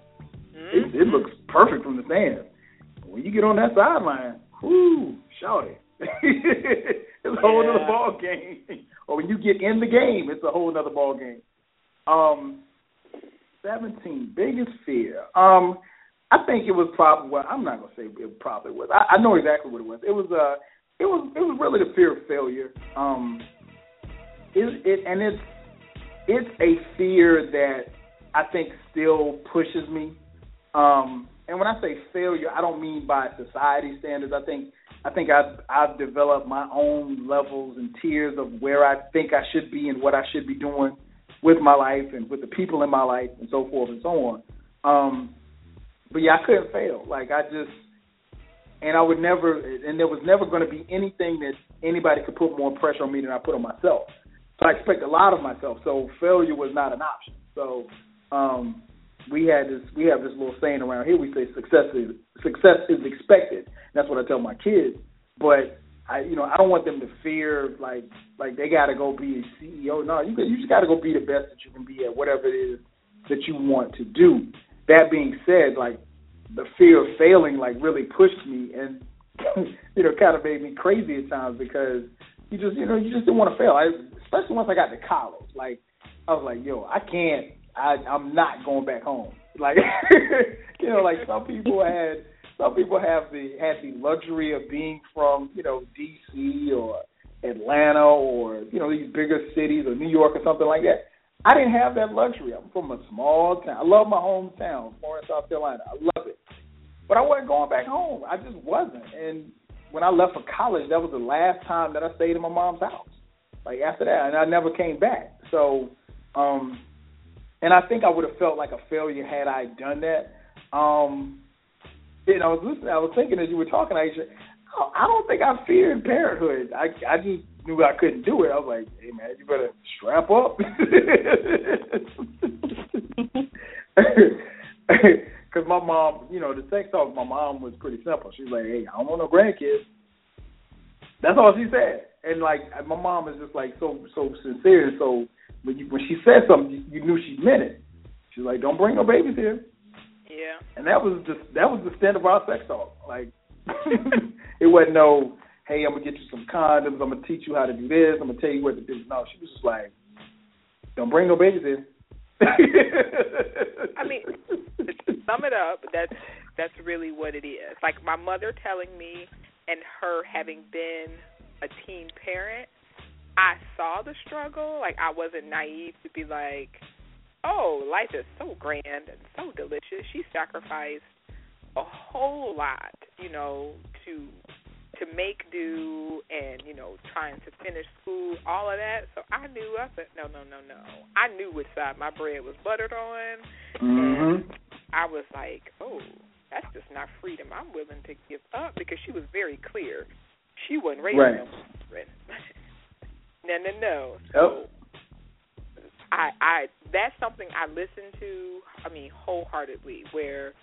It, it looks perfect from the stands. when you get on that sideline, whoo, shout it. it's a whole Yeah. other ball game. or when you get in the game, it's a whole other ball game. Um, seventeen biggest fear. Um, I think it was probably. Well, I'm not gonna say it probably was. I, I know exactly what it was. It was uh, it was it was really the fear of failure. Um, it, it and it's it's a fear that I think still pushes me. Um, and when I say failure, I don't mean by society standards. I think I think I've I've developed my own levels and tiers of where I think I should be and what I should be doing with my life and with the people in my life and so forth and so on. Um, but yeah, I couldn't fail. Like I just and I would never and there was never going to be anything that anybody could put more pressure on me than I put on myself. So I expect a lot of myself. So failure was not an option. So um we had this we have this little saying around here we say success is success is expected. That's what I tell my kids. But I you know, I don't want them to fear like like they gotta go be a CEO. No, you you just gotta go be the best that you can be at whatever it is that you want to do. That being said, like the fear of failing like really pushed me and you know, kind of made me crazy at times because you just you know, you just didn't want to fail. I especially once I got to college. Like I was like, yo, I can't I I'm not going back home. Like you know, like some people had some people have the had the luxury of being from, you know, DC or Atlanta or, you know, these bigger cities or New York or something like that. I didn't have that luxury. I'm from a small town. I love my hometown, Florence, South Carolina. I love it. But I wasn't going back home. I just wasn't. And when I left for college, that was the last time that I stayed in my mom's house. Like after that, and I never came back. So, um, and I think I would have felt like a failure had I done that. Um, know, I was listening. I was thinking as you were talking, Aisha. I don't think I feared parenthood. I I just knew I couldn't do it. I was like, hey man, you better strap up. Because my mom, you know, the sex talk with my mom was pretty simple. She's like, hey, I don't want no grandkids. That's all she said. And like my mom is just like so so sincere. and So when you when she said something, you, you knew she meant it. She's like, don't bring no babies here. Yeah. And that was just that was the extent of our sex talk. Like it wasn't no, hey, I'm gonna get you some condoms. I'm gonna teach you how to do this. I'm gonna tell you what to do. No, she was just like, don't bring no babies in. I mean, to sum it up, that's that's really what it is. Like my mother telling me, and her having been a teen parent, I saw the struggle. Like I wasn't naive to be like, oh, life is so grand and so delicious. She sacrificed a whole lot, you know, to to make do and you know trying to finish school, all of that. So I knew. I said, no, no, no, no. I knew which side my bread was buttered on, mm-hmm. and I was like, oh, that's just not freedom. I'm willing to give up because she was very clear. She wasn't raising Right. no no, no. So Yep. I, I that's something I listen to. I mean, wholeheartedly, where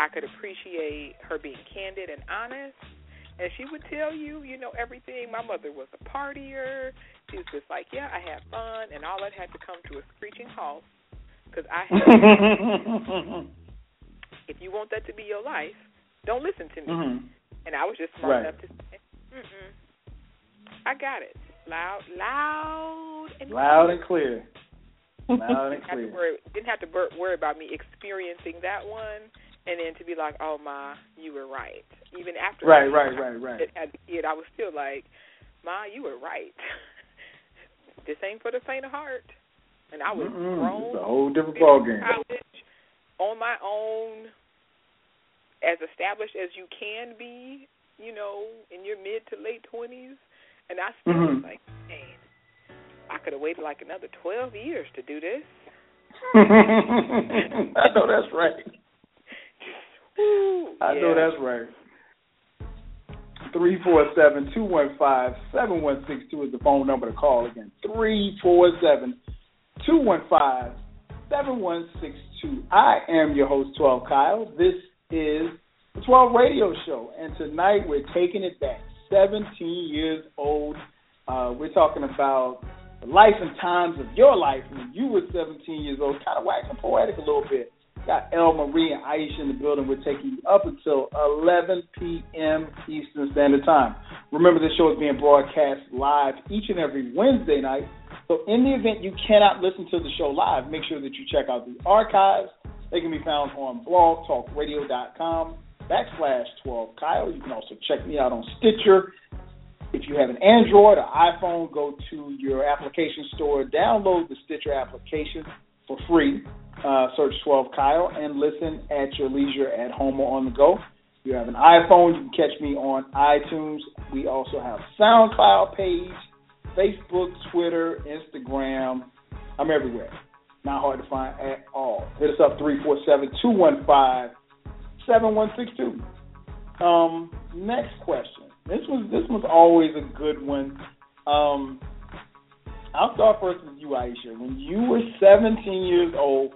I could appreciate her being candid and honest, and she would tell you, you know, everything. My mother was a partier. She was just like, yeah, I had fun, and all that had to come to a screeching halt because I had. if you want that to be your life, don't listen to me. hmm And I was just smart Right. enough to mm-mm, I got it. Loud, loud, and Loud and clear. Loud and didn't have clear. worry, didn't have to worry about me experiencing that one, and then to be like, "Oh ma, you were right." Even after Right, I right, right, right. had- had the kid, I was still like, "Ma, you were right. this ain't for the faint of heart." And I was Mm-mm. grown, It's a whole different finished ballgame. college, on my own, as established as you can be, you know, in your mid to late twenties, and I still was Mhm. like, man, I could have waited like another twelve years to do this. I know that's right. Woo, I yeah. know that's right. Three four seven two one five seven one six two is the phone number to call again. Three four seven two one five seven one six two. I am your host, Twelve Kyle. This is the Twelve Radio Show, and tonight we're taking it back. Seventeen years old. Uh, we're talking about the life and times of your life when you were 17 years old. Kind of waxing poetic a little bit. Got El Marie and Aisha in the building. We're taking you up until 11 p.m. Eastern Standard Time. Remember, this show is being broadcast live each and every Wednesday night. So, in the event you cannot listen to the show live, make sure that you check out the archives. They can be found on blogtalkradio.com backslash 12 Kyle. You can also check me out on Stitcher. If you have an Android or iPhone, go to your application store, download the Stitcher application for free. Uh, search 12 Kyle and listen at your leisure at home or on the go. If you have an iPhone, you can catch me on iTunes. We also have SoundCloud page, Facebook, Twitter, Instagram. I'm everywhere. Not hard to find at all. Hit us up 347 215 7162. Um, next question. This was this was always a good one. Um, I'll start first with you, Aisha. When you were 17 years old,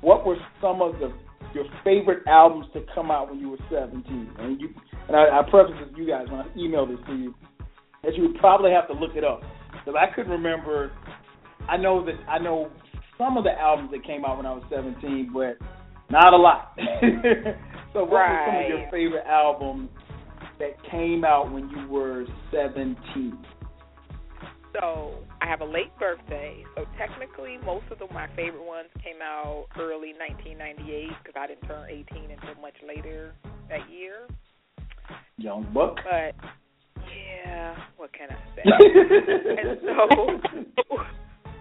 what were some of the your favorite albums to come out when you were 17? And you and I, I preface this to you guys when I emailed this to you that you would probably have to look it up because I couldn't remember. I know that I know some of the albums that came out when I was 17, but not a lot. so, what right. were some of your favorite albums that came out when you were 17? So I have a late birthday, so technically most of the, my favorite ones came out early 1998 because I didn't turn 18 until much later that year. Young Buck. But yeah, what can I say? and so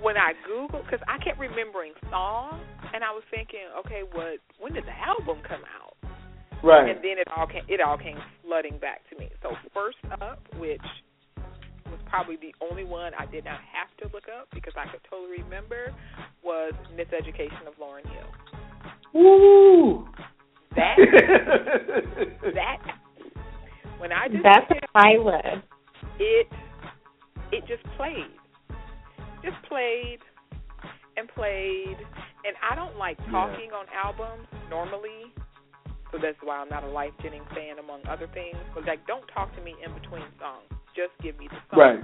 when I googled, because I kept remembering songs, and I was thinking, okay, what? When did the album come out? Right. And then it all came, it all came flooding back to me. So first up, which was probably the only one I did not have to look up because I could totally remember, was Miseducation of Lauryn Hill. Woo! That that when I just That's hit my list. it it just played. Just played and played. And I don't like talking on albums normally. So that's why I'm not a Lyfe Jennings fan among other things. But like don't talk to me in between songs. Just give me the song. Right.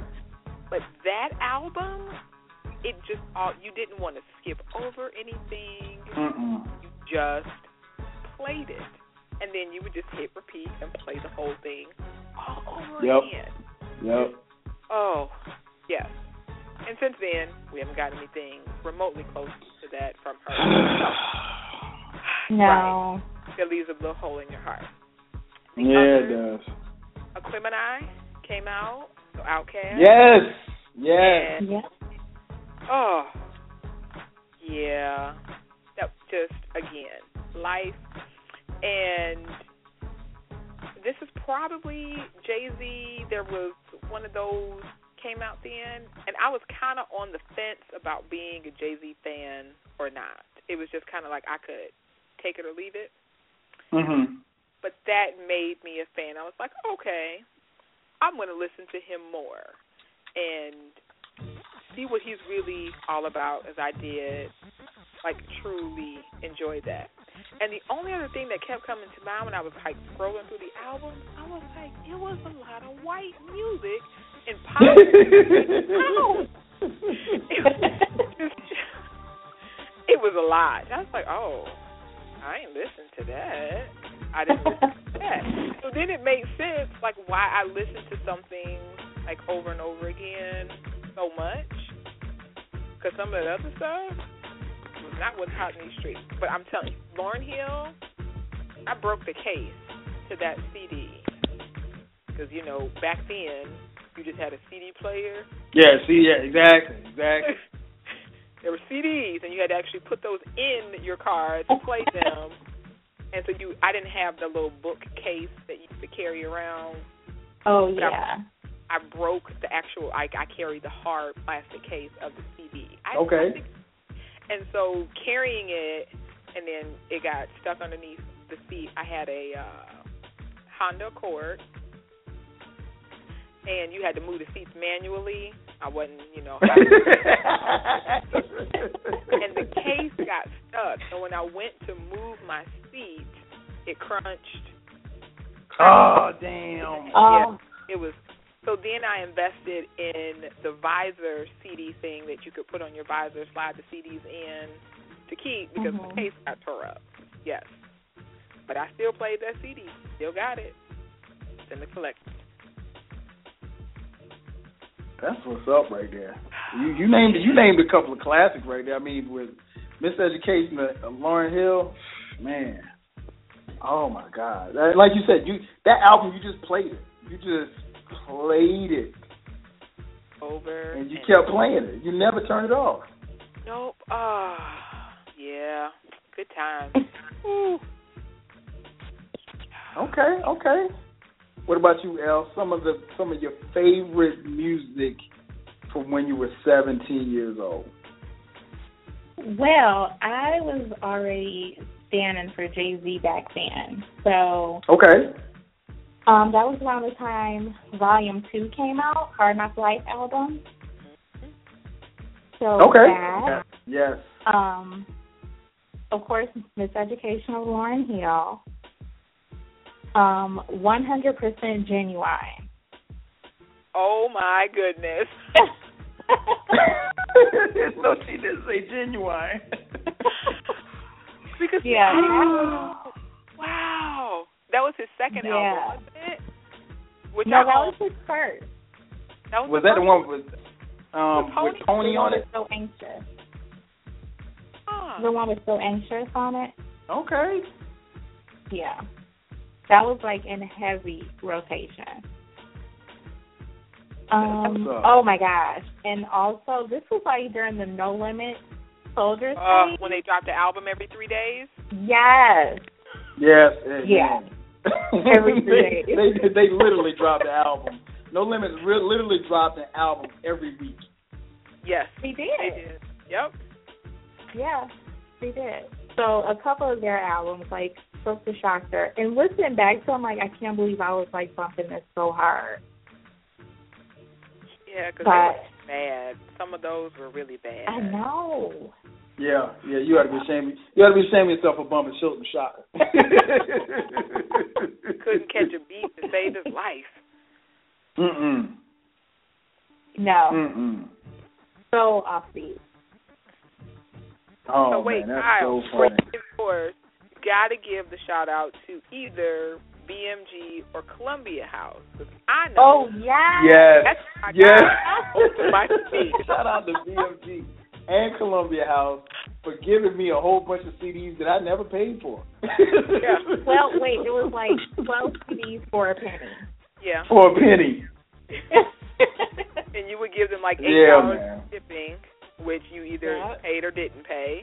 But that album, it just all you didn't want to skip over anything. Mm-mm. You just played it. And then you would just hit repeat and play the whole thing all over Yep. again. Yep. Oh, yes. And since then, we haven't got anything remotely close to that from her. No. It leaves a little hole in your heart. The Yeah, it other, does. Aquemini came out, so OutKast. Yes. Yes. And, Yeah. oh, yeah. That just, again, life. And this is probably Jay Z. There was one of those came out then, and I was kind of on the fence about being a Jay Z fan or not. It was just kind of like I could take it or leave it. Mhm. But that made me a fan. I was like, okay, I'm going to listen to him more and see what he's really all about as I did. Like, truly enjoy that. And the only other thing that kept coming to mind when I was like scrolling through the album, I was like, it was a lot of white music and. It, was it was a lot. I was like, oh, I ain't listened to that. I didn't listen to that. So then it makes sense, like why I listened to something like over and over again so much. Because some of the other stuff was not what's hot in these streets. But I'm telling you, Lauryn Hill, I broke the case to that CD. Because you know, back then you just had a CD player. Yeah. See. Yeah. Exactly. Exactly. there were CDs, and you had to actually put those in your car to play them. And so you, I didn't have the little bookcase that you could carry around. Oh But I- yeah. I broke the actual. I, I carried the hard plastic case of the CD. I, Okay. And so carrying it, and then it got stuck underneath the seat. I had a uh, Honda Accord, and you had to move the seats manually. I wasn't, you know. and the case got stuck. So when I went to move my seat, it crunched. oh damn. Um, It was so then I invested in the visor CD thing that you could put on your visor, slide the CDs in to keep because Mhm. the case got tore up. Yes. But I still played that CD. Still got it. It's in the collection. That's what's up right there. You you named you named a couple of classics right there. I mean, with Miseducation, uh, Lauryn Hill, man. Oh my God! Like you said, you that album you just played it. You just played it over, and you and kept playing it. You never turned it off. Nope. Ah, uh, yeah. Good times. okay, okay. What about you, El? Some of the some of your favorite music from when you were 17 years old. Well, I was already standing for Jay Z back then, so okay. Um, that was around the time Volume Two came out, Hard Knock Life album. So okay. That, yes. Um, of course, Miseducation of Lauryn Hill. Um, 100% Ginuwine. Oh my goodness. no, she didn't say Ginuwine. because yeah, wow, wow, that was his second yeah. album, wasn't it? Which no, that was his first. That was, was the that first? the one with um with Pony, with Pony on it? So anxious. Huh. The one with so anxious on it. Okay. Yeah, that was like in heavy rotation. Um, oh my gosh. And also this was like during the No Limit Soldiers uh, when they dropped the album every three days? Yes. Yes. Yeah. every three days. they, they, they literally dropped the album. No Limit re- literally dropped an album every week. Yes. They did. They did. Yep. Yeah, they did. So a couple of their albums, like Silkk the Shocker, and listening back to them, like I can't believe I was like bumping this so hard. Yeah, because they were bad. Some of those were really bad. I know. Yeah, yeah, you ought to be ashamed. You ought to be ashamed of yourself for bumping Silkk the Shocker. Couldn't catch a beat to save his life. Mm-mm. No. Mm-mm. So offbeat. Oh so wait, man, that's Kyle, so funny. Yours, you got to give the shout out to either BMG or Columbia House. I know. Oh yeah. Yes. That's my yes. my shout out to BMG and Columbia House for giving me a whole bunch of CDs that I never paid for. yeah. Well, wait, it was like twelve CDs for a penny. Yeah. For a penny. and you would give them like eight dollars man. shipping, which you either Yeah. paid or didn't pay.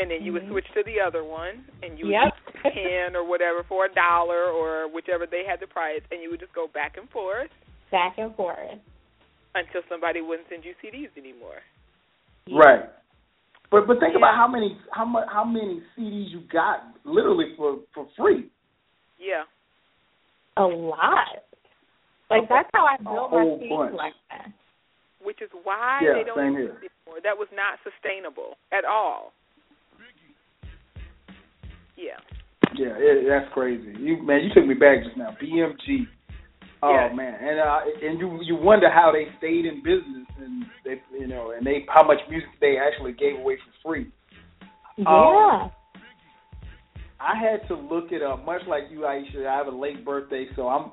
And then you would mm-hmm. switch to the other one, and you would Yep. get ten or whatever for a dollar or whichever they had the price, and you would just go back and forth Back and forth. until somebody wouldn't send you CDs anymore. Right. But but think Yeah. about how many how much how many CDs you got literally for for free. Yeah. A lot. Like that's how I built my whole CD bunch. collection. Which is why Yeah, they don't same use it anymore. That was not sustainable at all. Yeah. Yeah, it, that's crazy. You man, you took me back just now. BMG. Oh Yeah. man, and uh, and you you wonder how they stayed in business and they you know and they how much music they actually gave away for free. Yeah. I had to look it up, much like you, Aisha. I have a late birthday, so I'm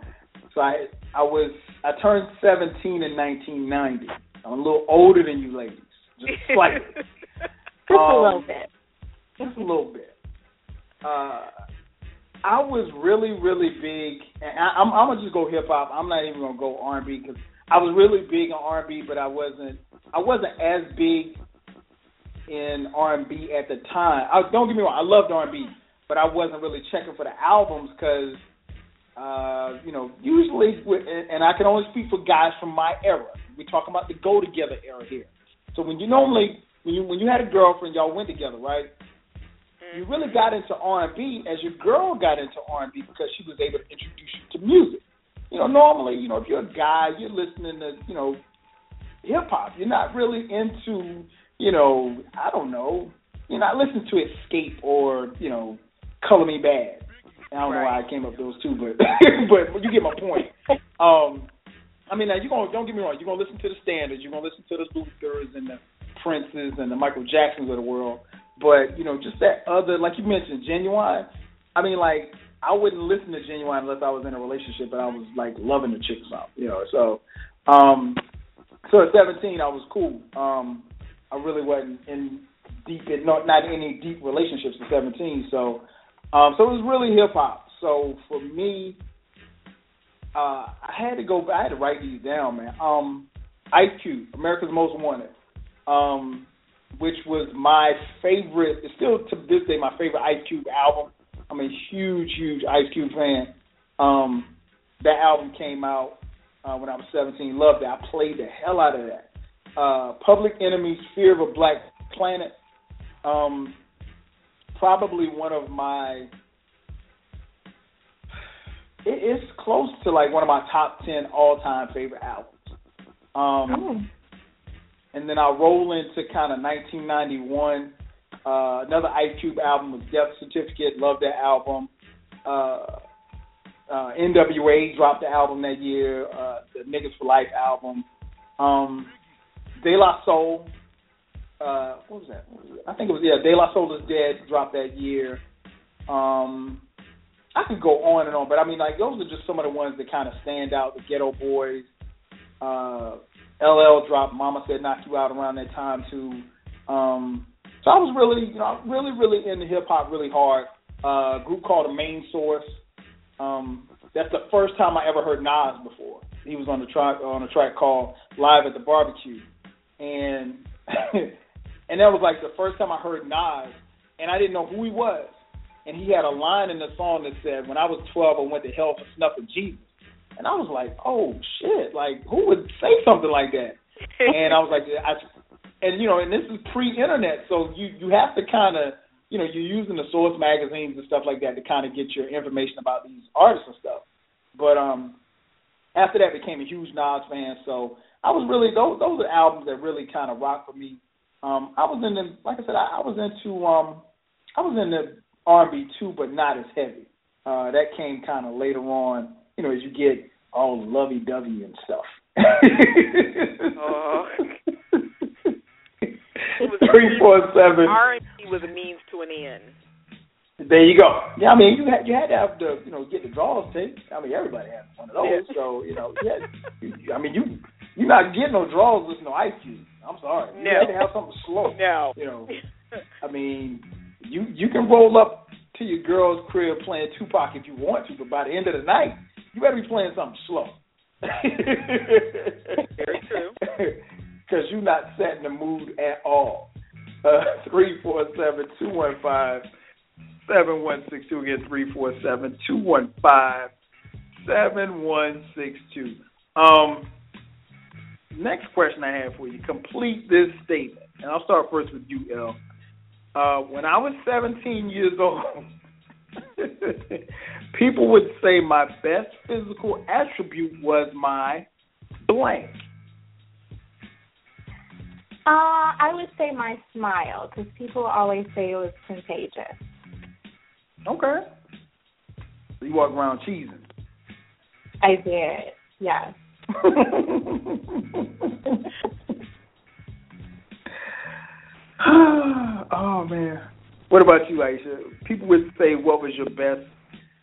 so I I was I turned 17 in 1990. I'm a little older than you ladies, just slightly, Just a Um, little bit. just a little bit. Uh, I was really really big, and I, I'm I'm gonna just go hip hop. I'm not even gonna go R&B because I was really big on R&B, but I wasn't I wasn't as big in R&B at the time. I, don't get me wrong, I loved R&B, but I wasn't really checking for the albums because, uh, you know, usually, and I can only speak for guys from my era. We're talking about the go together era here. So when you normally, when you when you had a girlfriend, y'all went together, right? You really got into R&B as your girl got into R&B because she was able to introduce you to music. You know, normally, you know, if you're a guy, you're listening to, you know, hip hop. You're not really into, you know, I don't know, you're not listening to Xscape or, you know, Color Me Badd. I don't know why I came up with those two, but but you get my point. Um, I mean, now you gonna don't get me wrong. You're gonna listen to the standards. You're gonna listen to the Luthers and the Princes and the Michael Jacksons of the world. But you know, just that other, like you mentioned, Ginuwine. I mean, like I wouldn't listen to Ginuwine unless I was in a relationship and I was like loving the chick or something, you know. So, um, so at 17, I was cool. Um, I really wasn't in deep, in, not not any deep relationships at 17. So, um, so it was really hip hop. So for me, uh, I had to go. I had to write these down, man. Um, Ice Cube, America's Most Wanted, um, which was my favorite. It's still to this day my favorite Ice Cube album. I'm a huge, huge Ice Cube fan. Um, that album came out uh, when I was 17. Loved it. I played the hell out of that. Uh, Public Enemy's Fear of a Black Planet. Um, probably one of my. It, it's close to like one of my top ten all-time favorite albums. Um, Oh. And then I roll into kind of 1991. Uh, another Ice Cube album was Death Certificate. Love that album. Uh, uh, NWA dropped the album that year. Uh, the Niggas for Life album. Um, De La Soul. Uh, what was that? I think it was yeah. De La Soul is Dead dropped that year. Um, I could go on and on, but I mean, like those are just some of the ones that kind of stand out. The Geto Boys. Uh, LL dropped Mama Said Knock You Out around that time too. Um, so I was really, you know, really, really into hip hop really hard. Uh, group called the Main Source. Um, that's the first time I ever heard Nas before. He was on the track on a track called Live at the Barbecue, and and that was like the first time I heard Nas, and I didn't know who he was. And he had a line in the song that said, "When I was 12, I went to hell for snuffing Jesus." And I was like, "Oh shit! Like who would say something like that?" and I was like, I, and you know, and this is pre-internet, so you you have to kind of, you know, you're using the source magazines and stuff like that to kind of get your information about these artists and stuff. But um, after that, became a huge Nas fan. So I was really those those are albums that really kind of rock for me. Um, I was in the, like I said, I, I was into um, I was in the R&B too, but not as heavy. Uh, that came kind of later on, you know, as you get all lovey-dovey and stuff. Oh. Three four seven. R&B was a means to an end. There you go. Yeah, I mean, you had you had to have the you know get the draws tape. I mean, everybody had one of those. So you know, yeah. You, I mean, you you're not getting no draws with no Ice Cube. I'm sorry. No. You had to have something slow. No. You know, I mean, you you can roll up to your girl's crib playing Tupac if you want to, but by the end of the night, you better be playing something slow. Very true. Because you're not setting the mood at all. Uh, three four seven two one five seven one six two again. Three four seven two one five seven one six two. Um, next question I have for you: Complete this statement, and I'll start first with you, L. Uh, when I was 17 years old, people would say my best physical attribute was my blank. Uh, I would say my smile because people always say it was contagious. Okay. So you walk around cheesing. I did, yes. oh man. What about you, Aisha? People would say what was your best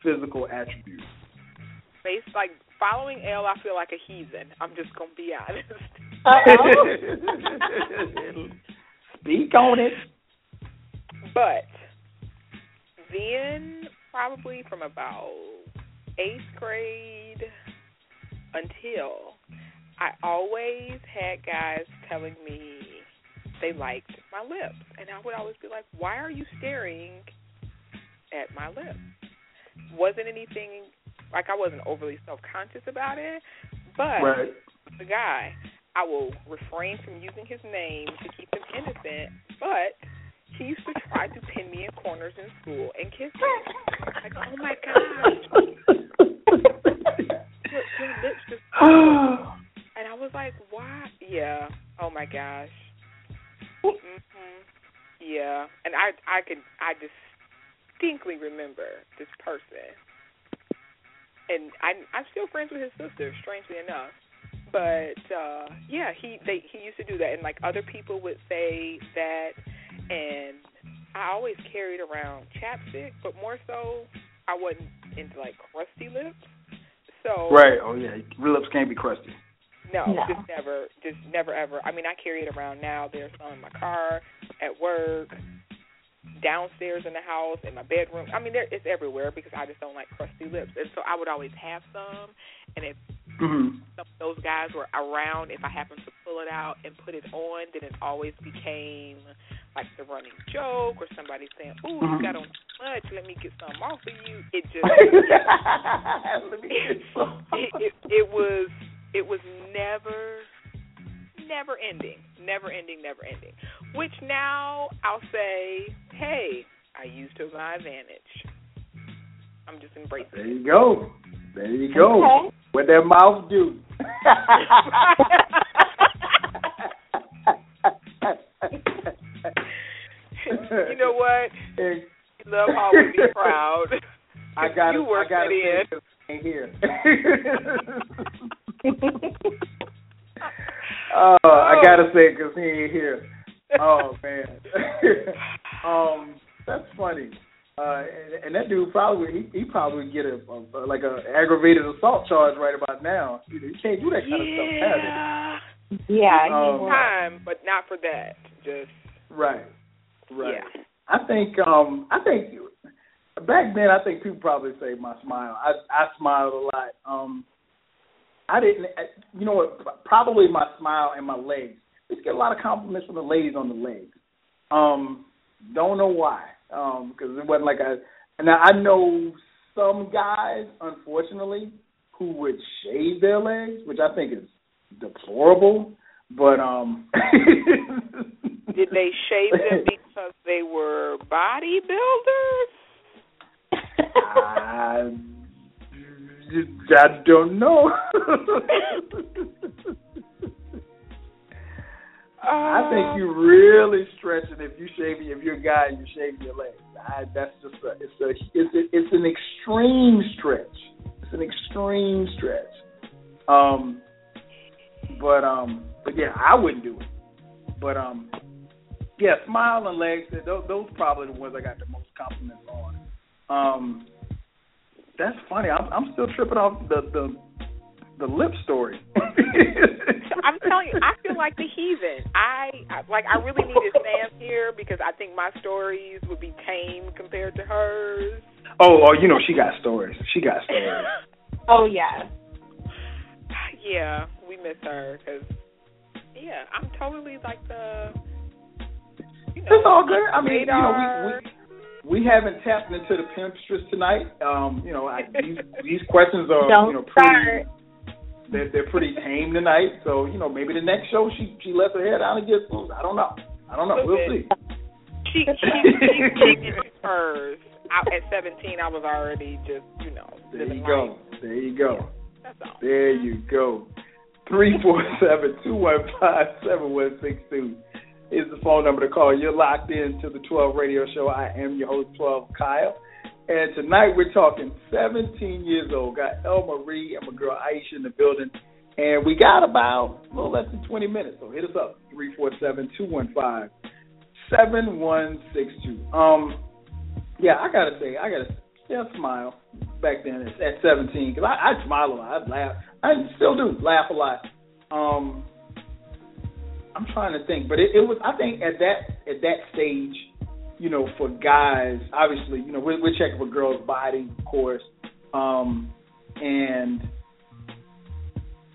physical attribute? Based like following L, I feel like a heathen. I'm just gonna be honest. Speak on it. But then, probably from about eighth grade until I always had guys telling me they liked my lips, and I would always be like, "Why are you staring at my lips?" Wasn't anything like I wasn't overly self conscious about it, but Right. the guy, I will refrain from using his name to keep him innocent, but he used to try to pin me in corners in school and kiss me. Like, oh my gosh, your, your lips just. And I was like, why? Yeah. Oh my gosh. Mhm. Yeah. And I, I can I distinctly remember this person, and I, I'm still friends with his sister, strangely enough. But uh yeah, he they he used to do that, and like other people would say that, and I always carried around chapstick, but more so, I wasn't into like crusty lips. So right. Oh yeah, lips can't be crusty. No, no, just never, just never ever. I mean, I carry it around now. There's some in my car, at work, downstairs in the house, in my bedroom. I mean, there it's everywhere because I just don't like crusty lips, and so I would always have some. And if mm-hmm. some of those guys were around, if I happened to pull it out and put it on, then it always became like the running joke or somebody saying, "Ooh, mm-hmm. you got on too much. Let me get some off of you." It just it, it, it was it was never never ending, never ending, never ending. Which now I'll say, hey, I used to my advantage. I'm just embracing. There you go. There you go. Okay. What that mouth do? you know what? Hey. Love how we be proud. I got you work I got it in. Here. oh, I gotta say because he ain't here. Oh man. um, that's funny. Uh, and, and that dude probably he, he probably get a, a like a aggravated assault charge right about now. You, know, you can't do that kind yeah. of stuff. Yeah, um, time, but not for that. Just right, right. Yeah. I think um I think back then I think people probably say my smile. I I smiled a lot. Um I didn't you know what probably my smile and my legs. We get a lot of compliments from the ladies on the legs. Um don't know why. Um because it wasn't like I now I know some guys unfortunately who would shave their legs, which I think is deplorable, but um Did they shave them because they were bodybuilders? I, I don't know. I think you really stretching if you shave if you're a guy and you shave your legs. I, that's just a it's a it's a, it's an extreme stretch. It's an extreme stretch. Um, but um, but yeah, I wouldn't do it. But um, yeah, smile and legs. Those those probably the ones I got the most compliments on. Um, that's funny. I'm I'm still tripping off the the the lip story. I'm telling you, I feel like the heathen. I, I like I really needed Sam here because I think my stories would be tame compared to hers. Oh, oh, you know she got stories. She got stories. oh yeah. Yeah, we miss her because yeah, I'm totally like the. You know, it's all good. I mean, you know, we, we we haven't tapped into the pimpstress tonight. Um, you know, I, these these questions are Don't you know pretty. Start. They're they're pretty tame tonight. So you know, maybe the next show she she lets her hair down and gets loose. I don't know. I don't know. We'll see. She she she she hers. Out at 17, I was already just you know. There you go. There you go. That's all. There you go. Three four seven two one five seven one six two is the phone number to call. You're locked in to the 12 radio show. I am your host, 12 Kyle. And tonight we're talking 17 years old. Got El Marie and my girl Aisha in the building. And we got about a little less than 20 minutes. So hit us up, 347 215 7162. Um, yeah, I got to say, I got to yeah, smile back then at 17 because I, I smile a lot. I laugh. I still do laugh a lot. Um, I'm trying to think, but it, it was. I think at that at that stage, you know, for guys, obviously, you know, we're, we're checking for girls' body, of course, um, and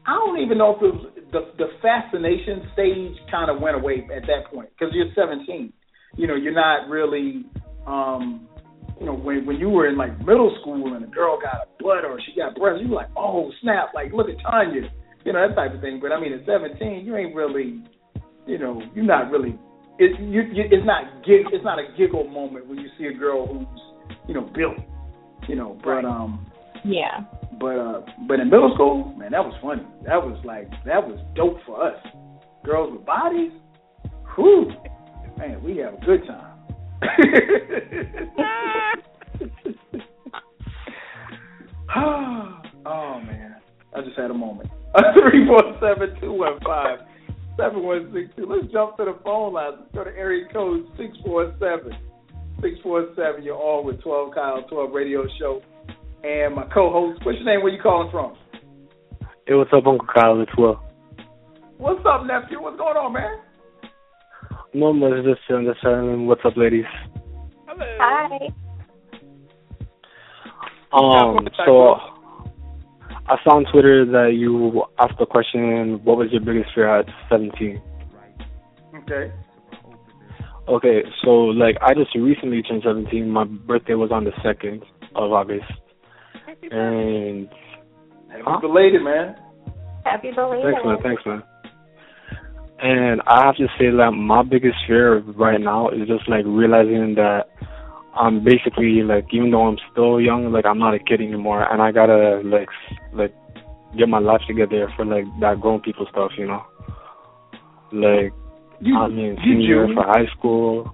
I don't even know if it was the the fascination stage kind of went away at that point because you're 17. You know, you're not really. um you know, when when you were in like middle school and a girl got a butt or she got breasts, you were like, oh snap, like look at Tanya, you know that type of thing. But I mean, at 17, you ain't really you know, you're not really. It, you, you, it's not gig, It's not a giggle moment when you see a girl who's, you know, built. You know, but um. Yeah. But uh, but in middle school, man, that was funny. That was like that was dope for us. Girls with bodies, whew, man, we have a good time. oh man, I just had a moment. Three four seven two one five 7162. Let's jump to the phone line. Let's go to area code 647 647, you're all with 12 Kyle, 12 Radio Show. And my co host, what's your name? Where you calling from? Hey, what's up, Uncle Kyle? It's Will. What's up, nephew? What's going on, man? No much, just chilling, just chilling. What's up, ladies? Hello. Hi. Um, so I saw on Twitter that you asked the question, "What was your biggest fear at 17?" Okay. Okay, so like I just recently turned 17. My birthday was on the second of August, and Happy Huh? belated, man. Happy belated. thanks man, thanks man. And I have to say that my biggest fear right now is just like realizing that I'm basically like even though I'm still young, like I'm not a kid anymore, and I gotta like like get my life together for like that grown people stuff, you know. Like You, I mean, you senior for high school,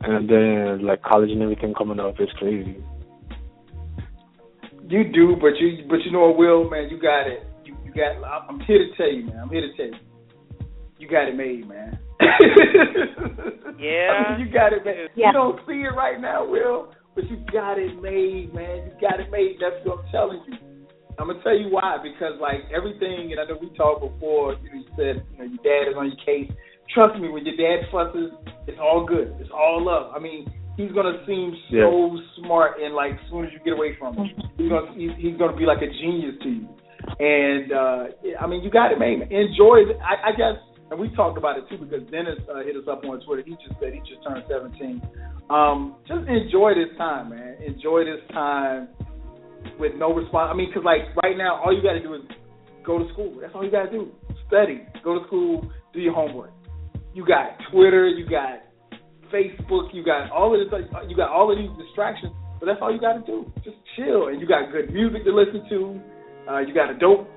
and then like college and everything coming up. It's crazy. You do, but you but you know what, Will, man, you got it. You you got. I'm here to tell you, man. I'm here to tell you. You got it made, man. Yeah. I mean, you got it man. Yeah. You don't see it right now, Will, but you got it made, man. You got it made. That's what I'm telling you. I'm gonna tell you why because like everything, and I know we talked before. You, know, you said you know your dad is on your case. Trust me, when your dad fusses, it's all good. It's all love. I mean, he's gonna seem so smart, and like as soon as you get away from him, he's gonna he's, he's gonna be like a genius to you. And uh I mean, you got it, man. Enjoy. it. I, I guess, and we talked about it too because Dennis uh, hit us up on Twitter. He just said he just turned 17. Um, just enjoy this time, man. Enjoy this time with no response. I mean, because like right now, all you got to do is go to school. That's all you got to do. Study, go to school, do your homework. You got Twitter, you got Facebook, you got all of this. You got all of these distractions, but that's all you got to do. Just chill, and you got good music to listen to. Uh, you got a dope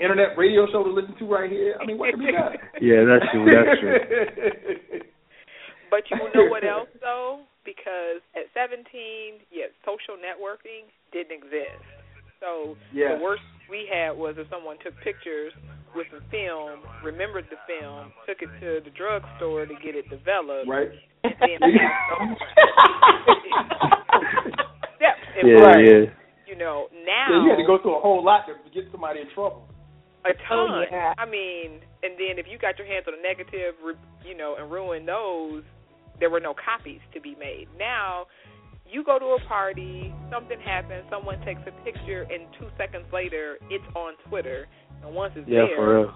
internet radio show to listen to right here. I mean, what could be better? Yeah, that's true. That's true. But you know what else though? Because at 17, yeah, social networking didn't exist. So Yeah. the worst we had was if someone took pictures with a film, remembered the film, took it to the drugstore to get it developed, right? and then passed over. yeah, and yeah, you know Yeah, now you had to go through a whole lot to get somebody in trouble. A ton. Oh, yeah. I mean, and then if you got your hands on a negative, you know, and ruin those, there were no copies to be made. Now, you go to a party, something happens, someone takes a picture, and two seconds later, it's on Twitter, and once it's Yeah, there, for real.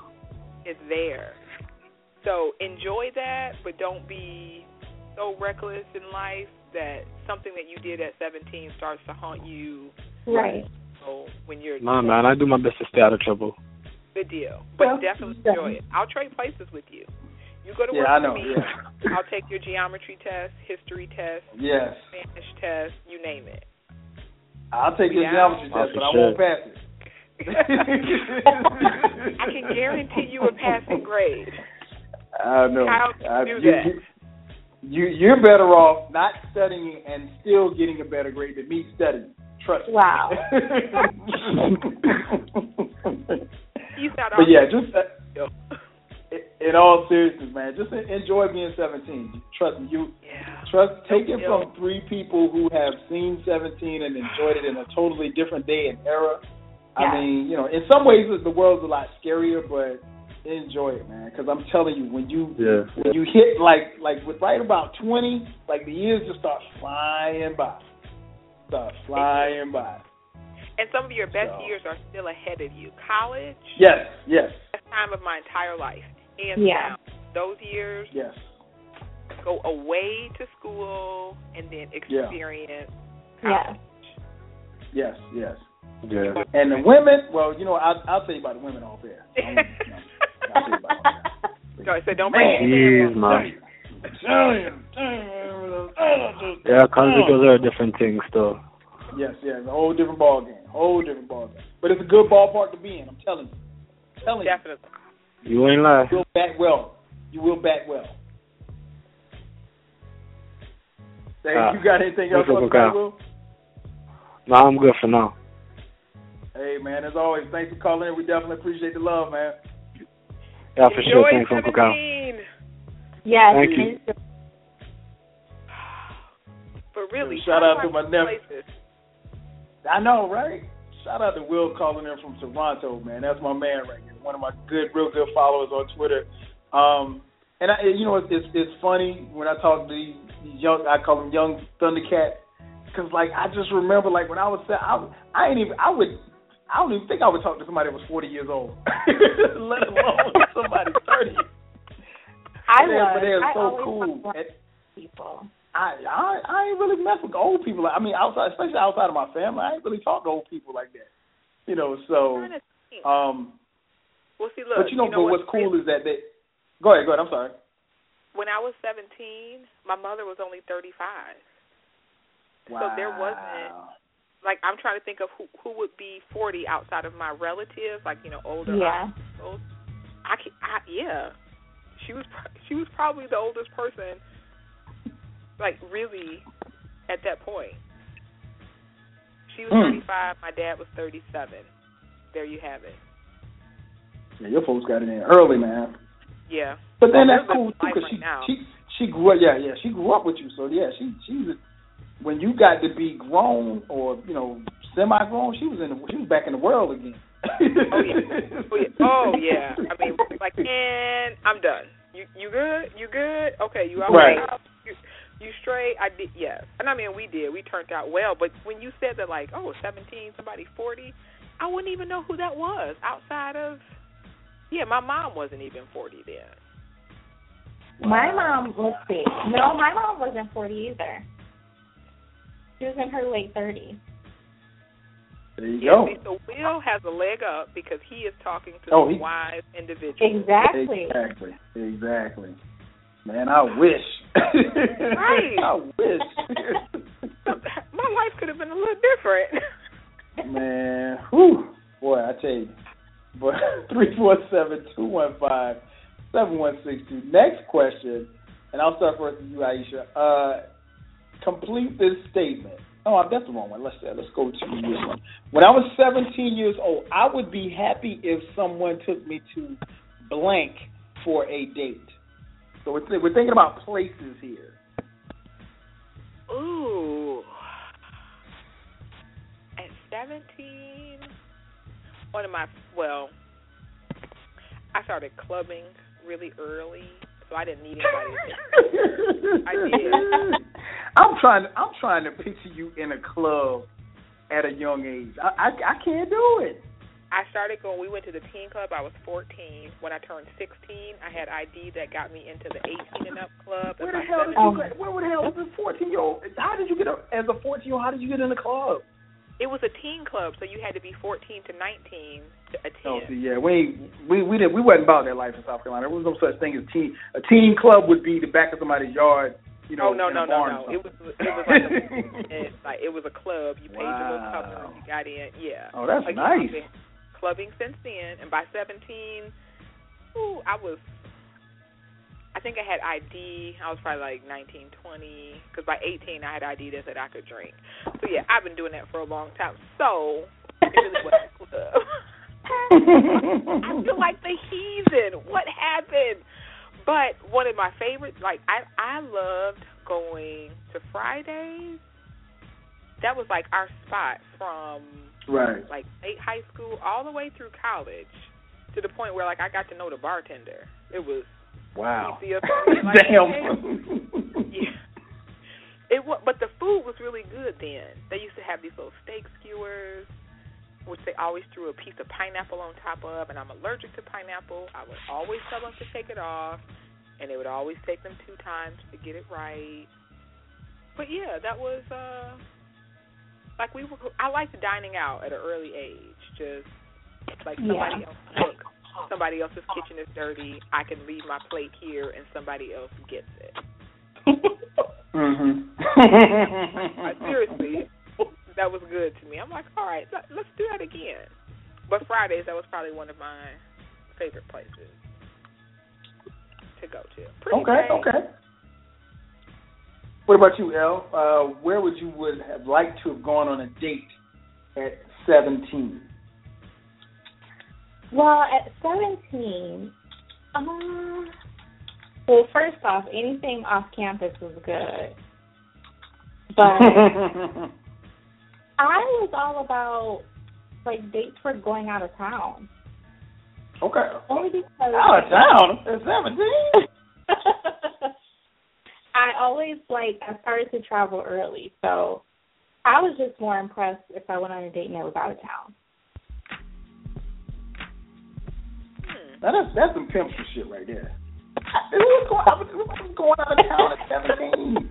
it's there. So enjoy that, but don't be so reckless in life that something that you did at 17 starts to haunt you. Right. So when you're Nah, man, I do my best to stay out of trouble. Good deal. But Well, definitely yeah. enjoy it. I'll trade places with you. You go to work Yeah, I with know. me. Yeah. I'll take your geometry test, history test, Yes. Spanish test, you name it. I'll take your Yeah. geometry test, but I won't pass it. I can guarantee you a passing grade. I know. How I, do you, that? You, you you're better off not studying and still getting a better grade than me studying. Trust me. Wow. You sound but yeah, just uh, in- in all seriousness, man, just enjoy being 17. Trust me, you yeah. trust. Take it from three people who have seen 17 and enjoyed it in a totally different day and era. Yeah. I mean, you know, in some ways the world's a lot scarier, but enjoy it, man. Because I'm telling you, when you Yeah. when you hit like like with right about 20, like the years just start flying by, start flying by. And some of your best So. years are still ahead of you. College, Yes, yes, best time of my entire life. Hands Yeah. Those years, yes. go away to school and then experience Yeah. college. Yes, yes. Yeah. And the women, well, you know, I'll, I'll tell you about the women off there. I'm- no, I'll tell you about that. So, so don't Man. bring me Jeez, man. Tell you, tell you. Yeah, college girls are different things, though. Yes, yes, a whole different ball game, whole different ball game. But it's a good ballpark to be in. I'm telling you, I'm telling you. Definitely. You ain't lie. you, you will bat well. You will bat well. Hey, Uh, you got anything else what's up, on the Kyle? Will? Nah, I'm good for now. Hey, man, as always, thanks for calling in. We definitely appreciate the love, man. Yeah, for sure. Enjoy Thanks, Uncle Kyle. 17. Yes. Thank you. But really. Shout out to my nephew. I know, right? Shout out to Will calling in from Toronto, man. That's my man right here. One of my good, real good followers on Twitter. Um, and I, you know, it's, it's it's funny when I talk to these young, I call them young Thundercat, because like I just remember like when I was, I, I ain't even, I would, I don't even think I would talk to somebody that was 40 years old, let alone somebody 30. I was. But they're I so always cool. talk to And, people. I, I I ain't really mess with old people. I mean, outside, especially outside of my family, I ain't really talk to old people like that. You know, so trying to think. um. well, see, look. but you know, but what's crazy? cool is that they. Go ahead, go ahead. I'm sorry. When I was 17, my mother was only 35. Wow. So there wasn't like I'm trying to think of who who would be 40 outside of my relatives, like you know older. Yeah. Old, I, can, I yeah. She was pr- she was probably the oldest person, like really, at that point. She was Hmm. 35. My dad was 37. There you have it. Yeah, your folks got it in early, man. Yeah. But then Well, that's cool too, because right she now. she she grew up. Yeah, yeah, she grew up with you, so yeah, she she was when you got to be grown or you know semi grown. She was in the, she was back in the world again. Oh yeah. Oh yeah. Oh yeah. I mean, like, and I'm done. You you good? You good? Okay. You all Right. right? You, you straight? I did. Yes. And I mean, we did. We turned out well. But when you said that, like, oh, 17, somebody 40, I wouldn't even know who that was outside of. Yeah, my mom wasn't even 40 then. My mom, let's see. No, my mom wasn't 40 either. She was in her late 30s. There you Yeah, go. see, so Will has a leg up because he is talking to Oh, some he- wise individuals. Exactly. Exactly. Exactly. Man, I wish. Right. I wish. My life could have been a little different. Man, whew. Boy, I tell you. But three four seven two one five seven one six two. Next question, and I'll start first with you, Aisha. Uh, complete this statement. Oh, that's the wrong one. Let's let's go to this one. When I was 17 years old, I would be happy if someone took me to blank for a date. So we're, th- we're thinking about places here. Ooh. At 17, one of my, well, I started clubbing really early, so I didn't need anybody. I did. I'm trying. To, I'm trying to picture you in a club at a young age. I I, I can't do it. I started going, we went to the teen club. I was 14. When I turned 16, I had ID that got me into the 18 and up club. Where the hell did 17 you get? Where the hell was a 14 year old? How did you get a, as a 14 year old? How did you get in the club? It was a teen club, so you had to be 14 to 19 to attend. Oh, see, yeah, we ain't- we we didn't we wasn't about that life in South Carolina. There was no such thing as teen. A teen club would be the back of somebody's yard. You know, oh no in no a no no! or It was something. it was like a, it, like it was a club. You paid your little Wow. cover, you got in. Yeah. Oh, that's Again, nice. I've been clubbing since then, and by 17, ooh, I was. I think I had ID. I was probably like 19, 20. Because by 18, I had ID that said I could drink. So yeah, I've been doing that for a long time. So it really wasn't a club. I feel like the heathen. What happened? But one of my favorites, like I, I loved going to Fridays. That was like our spot from right. like late high school all the way through college, to the point where like I got to know the bartender. It was Wow. easy for me, like, Damn. yeah. It was, but the food was really good then. They used to have these little steak skewers, which they always threw a piece of pineapple on top of, and I'm allergic to pineapple. I would always tell them to take it off, and they would always take them two times to get it right. But yeah, that was uh like we were. I liked dining out at an early age. Just like somebody Yeah. else cook, somebody else's kitchen is dirty. I can leave my plate here, and somebody else gets it. mhm. Seriously, that was good to me. I'm like, all right, let, let's do that again. But Fridays, that was probably one of my favorite places to go to. Pretty Okay, safe. okay. What about you, El? Uh, where would you would have liked to have gone on a date at seventeen? Well, at 17, um, well, first off, anything off campus was good. But I was all about like dates for going out of town. Okay. Only because Out of town at seventeen. I always like I started to travel early, so I was just more impressed if I went on a date and it was out of town. Now that's that's some pimp shit right there. Who was going, I was, who was going out of town at seventeen?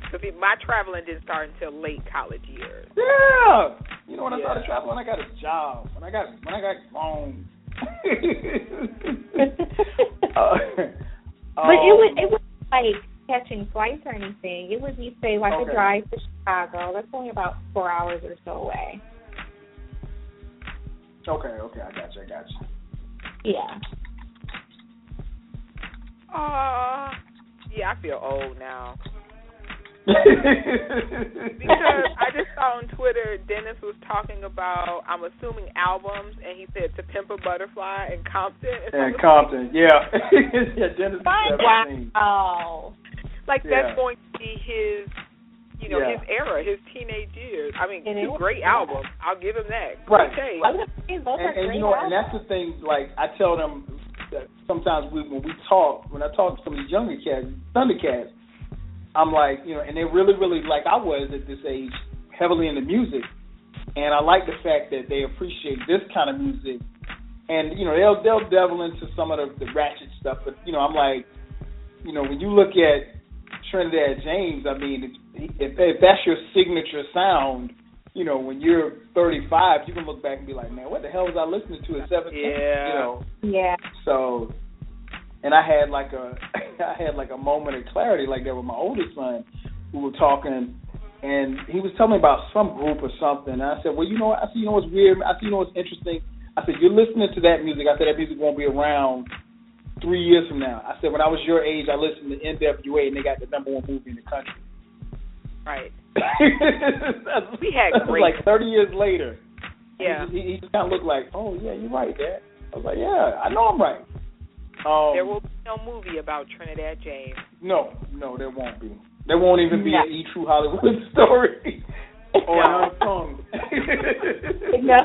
Because my traveling didn't start until late college years. Yeah. You know when I Yeah. started traveling, I got a job. When I got when I got grown. uh, But it was um, it was like catching flights or anything. It would be say like Okay. a drive to Chicago. That's only about four hours or so away. Okay, okay, I got you, I got you. Yeah. Uh, yeah, I feel old now. Because I just saw on Twitter Dennis was talking about I'm assuming albums and he said To Pimp a Butterfly and Compton. And and it's Compton, yeah, yeah, Dennis is Wow. Seventeen. Like Yeah. that's going to be his you know, Yeah. his era, his teenage years. I mean, It two is. great albums. I'll give him that. Right. Okay. I was gonna say, those are and, and you know, and that's the thing. Like I tell them that sometimes we, when we talk, when I talk to some of these younger cats, Thundercats, I'm like, you know, and they're really, really like I was at this age, heavily into music, and I like the fact that they appreciate this kind of music, and you know, they'll they'll devil into some of the, the ratchet stuff, but you know, I'm like, you know, when you look at Trinidad James, I mean, it's, if, if that's your signature sound, you know, when you're 35, you can look back and be like, man, what the hell was I listening to at 17? Yeah. You know, Yeah. so, and I had like a, I had like a moment of clarity like that with my oldest son, who were talking, and he was telling me about some group or something. And I said, well, you know, what? I said, you know what's weird? I said, you know what's interesting? I said, you're listening to that music. I said, that music won't be around three years from now. I said, when I was your age, I listened to NWA, and they got the number one movie in the country. Right. That's- We had that was great- like 30 years later. Yeah. He, he just kind of looked like, oh yeah, you're right, Dad. I was like, yeah, I know I'm right. Um, There will be no movie about Trinidad James. no, no, there won't be. There won't even be No. an E True Hollywood story or No. an unsung. No.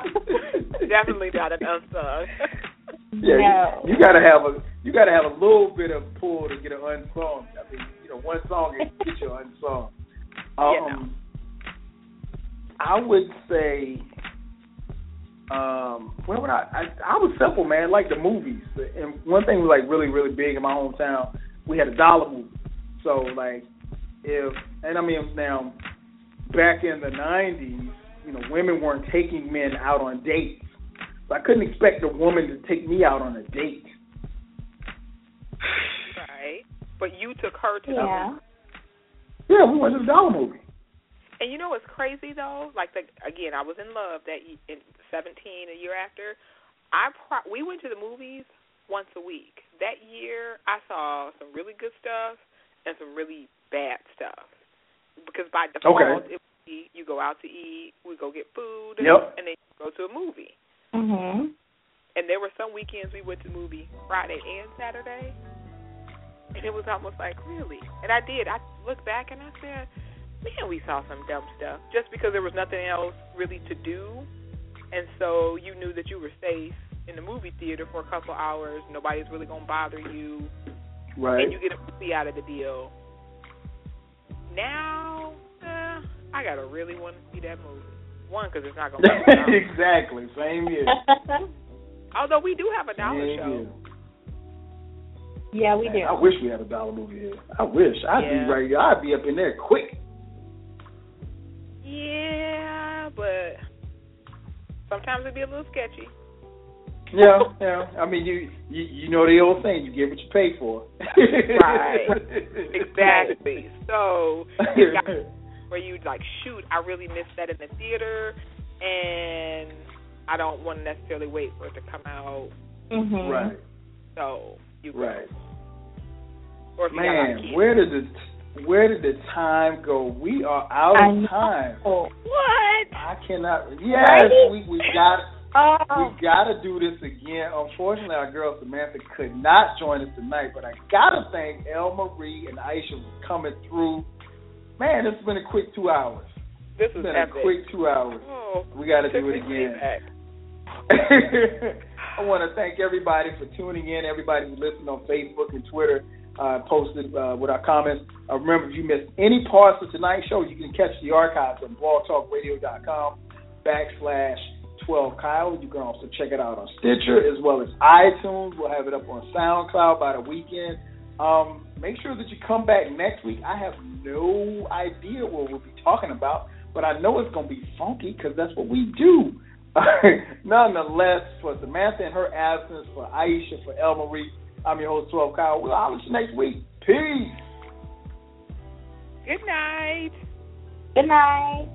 Definitely not an unsung. Yeah, No. you, you gotta have a you gotta have a little bit of pull to get an unsung. I mean, you know, one song can get you unsung. Um, You know. I would say, um, where would I, I? I was simple, man. Like the movies, and one thing was like really, really big in my hometown. We had a dollar movie, so like if and I mean now, back in the '90s, you know, women weren't taking men out on dates. So I couldn't expect a woman to take me out on a date. Right. But you took her to the Yeah. movie. Yeah, we went to the dollar movie. And you know what's crazy though? Like the, again, I was in love that y- in 17 a year after. I pro- we went to the movies once a week. That year, I saw some really good stuff and some really bad stuff. Because by default, Okay. it would be you go out to eat, we go get food, Yep. and then you go to a movie. Mhm. And there were some weekends we went to movie Friday and Saturday, and it was almost like really. And I did. I looked back and I said, man, we saw some dumb stuff just because there was nothing else really to do, and so you knew that you were safe in the movie theater for a couple hours. Nobody's really gonna bother you, Right. and you get a movie out of the deal. Now, uh, I gotta really want to see that movie. One, because it's not gonna. be exactly. Same here. Although we do have a dollar Same show. here. yeah, we Man, do. I wish we had a dollar movie here. I wish. I'd Yeah. be right. I'd be up in there quick. Yeah, but sometimes it'd be a little sketchy. Yeah, yeah. I mean, you you you know the old saying, you get what you pay for. Right. Exactly. So where you like, shoot, I really missed that in the theater, and I don't want to necessarily wait for it to come out. Mhm. right. So you go. Right. Or if you got a lot of Man, where did the where did the time go? We are out I of know. time. what? I cannot. Yes, Right? we we got Oh. we got to do this again. Unfortunately, our girl Samantha could not join us tonight, but I got to thank El Marie and Aisha for coming through. Man, it's been a quick two hours. This has been epic. a quick two hours. Oh, We got to do it me again. I want to thank everybody for tuning in. Everybody who listened on Facebook and Twitter uh, posted uh, with our comments. Uh, remember, if you missed any parts of tonight's show, you can catch the archives on blogtalkradio.com backslash 12 Kyle. You can also check it out on Stitcher as well as iTunes. We'll have it up on SoundCloud by the weekend. Um, make sure that you come back next week. I have no idea what we'll be talking about, but I know it's going to be funky because that's what we do. Nonetheless, for Samantha and her absence, for Aisha, for El Marie, I'm your host, 12 Kyle. We'll holler at you next week. Peace. Good night. Good night.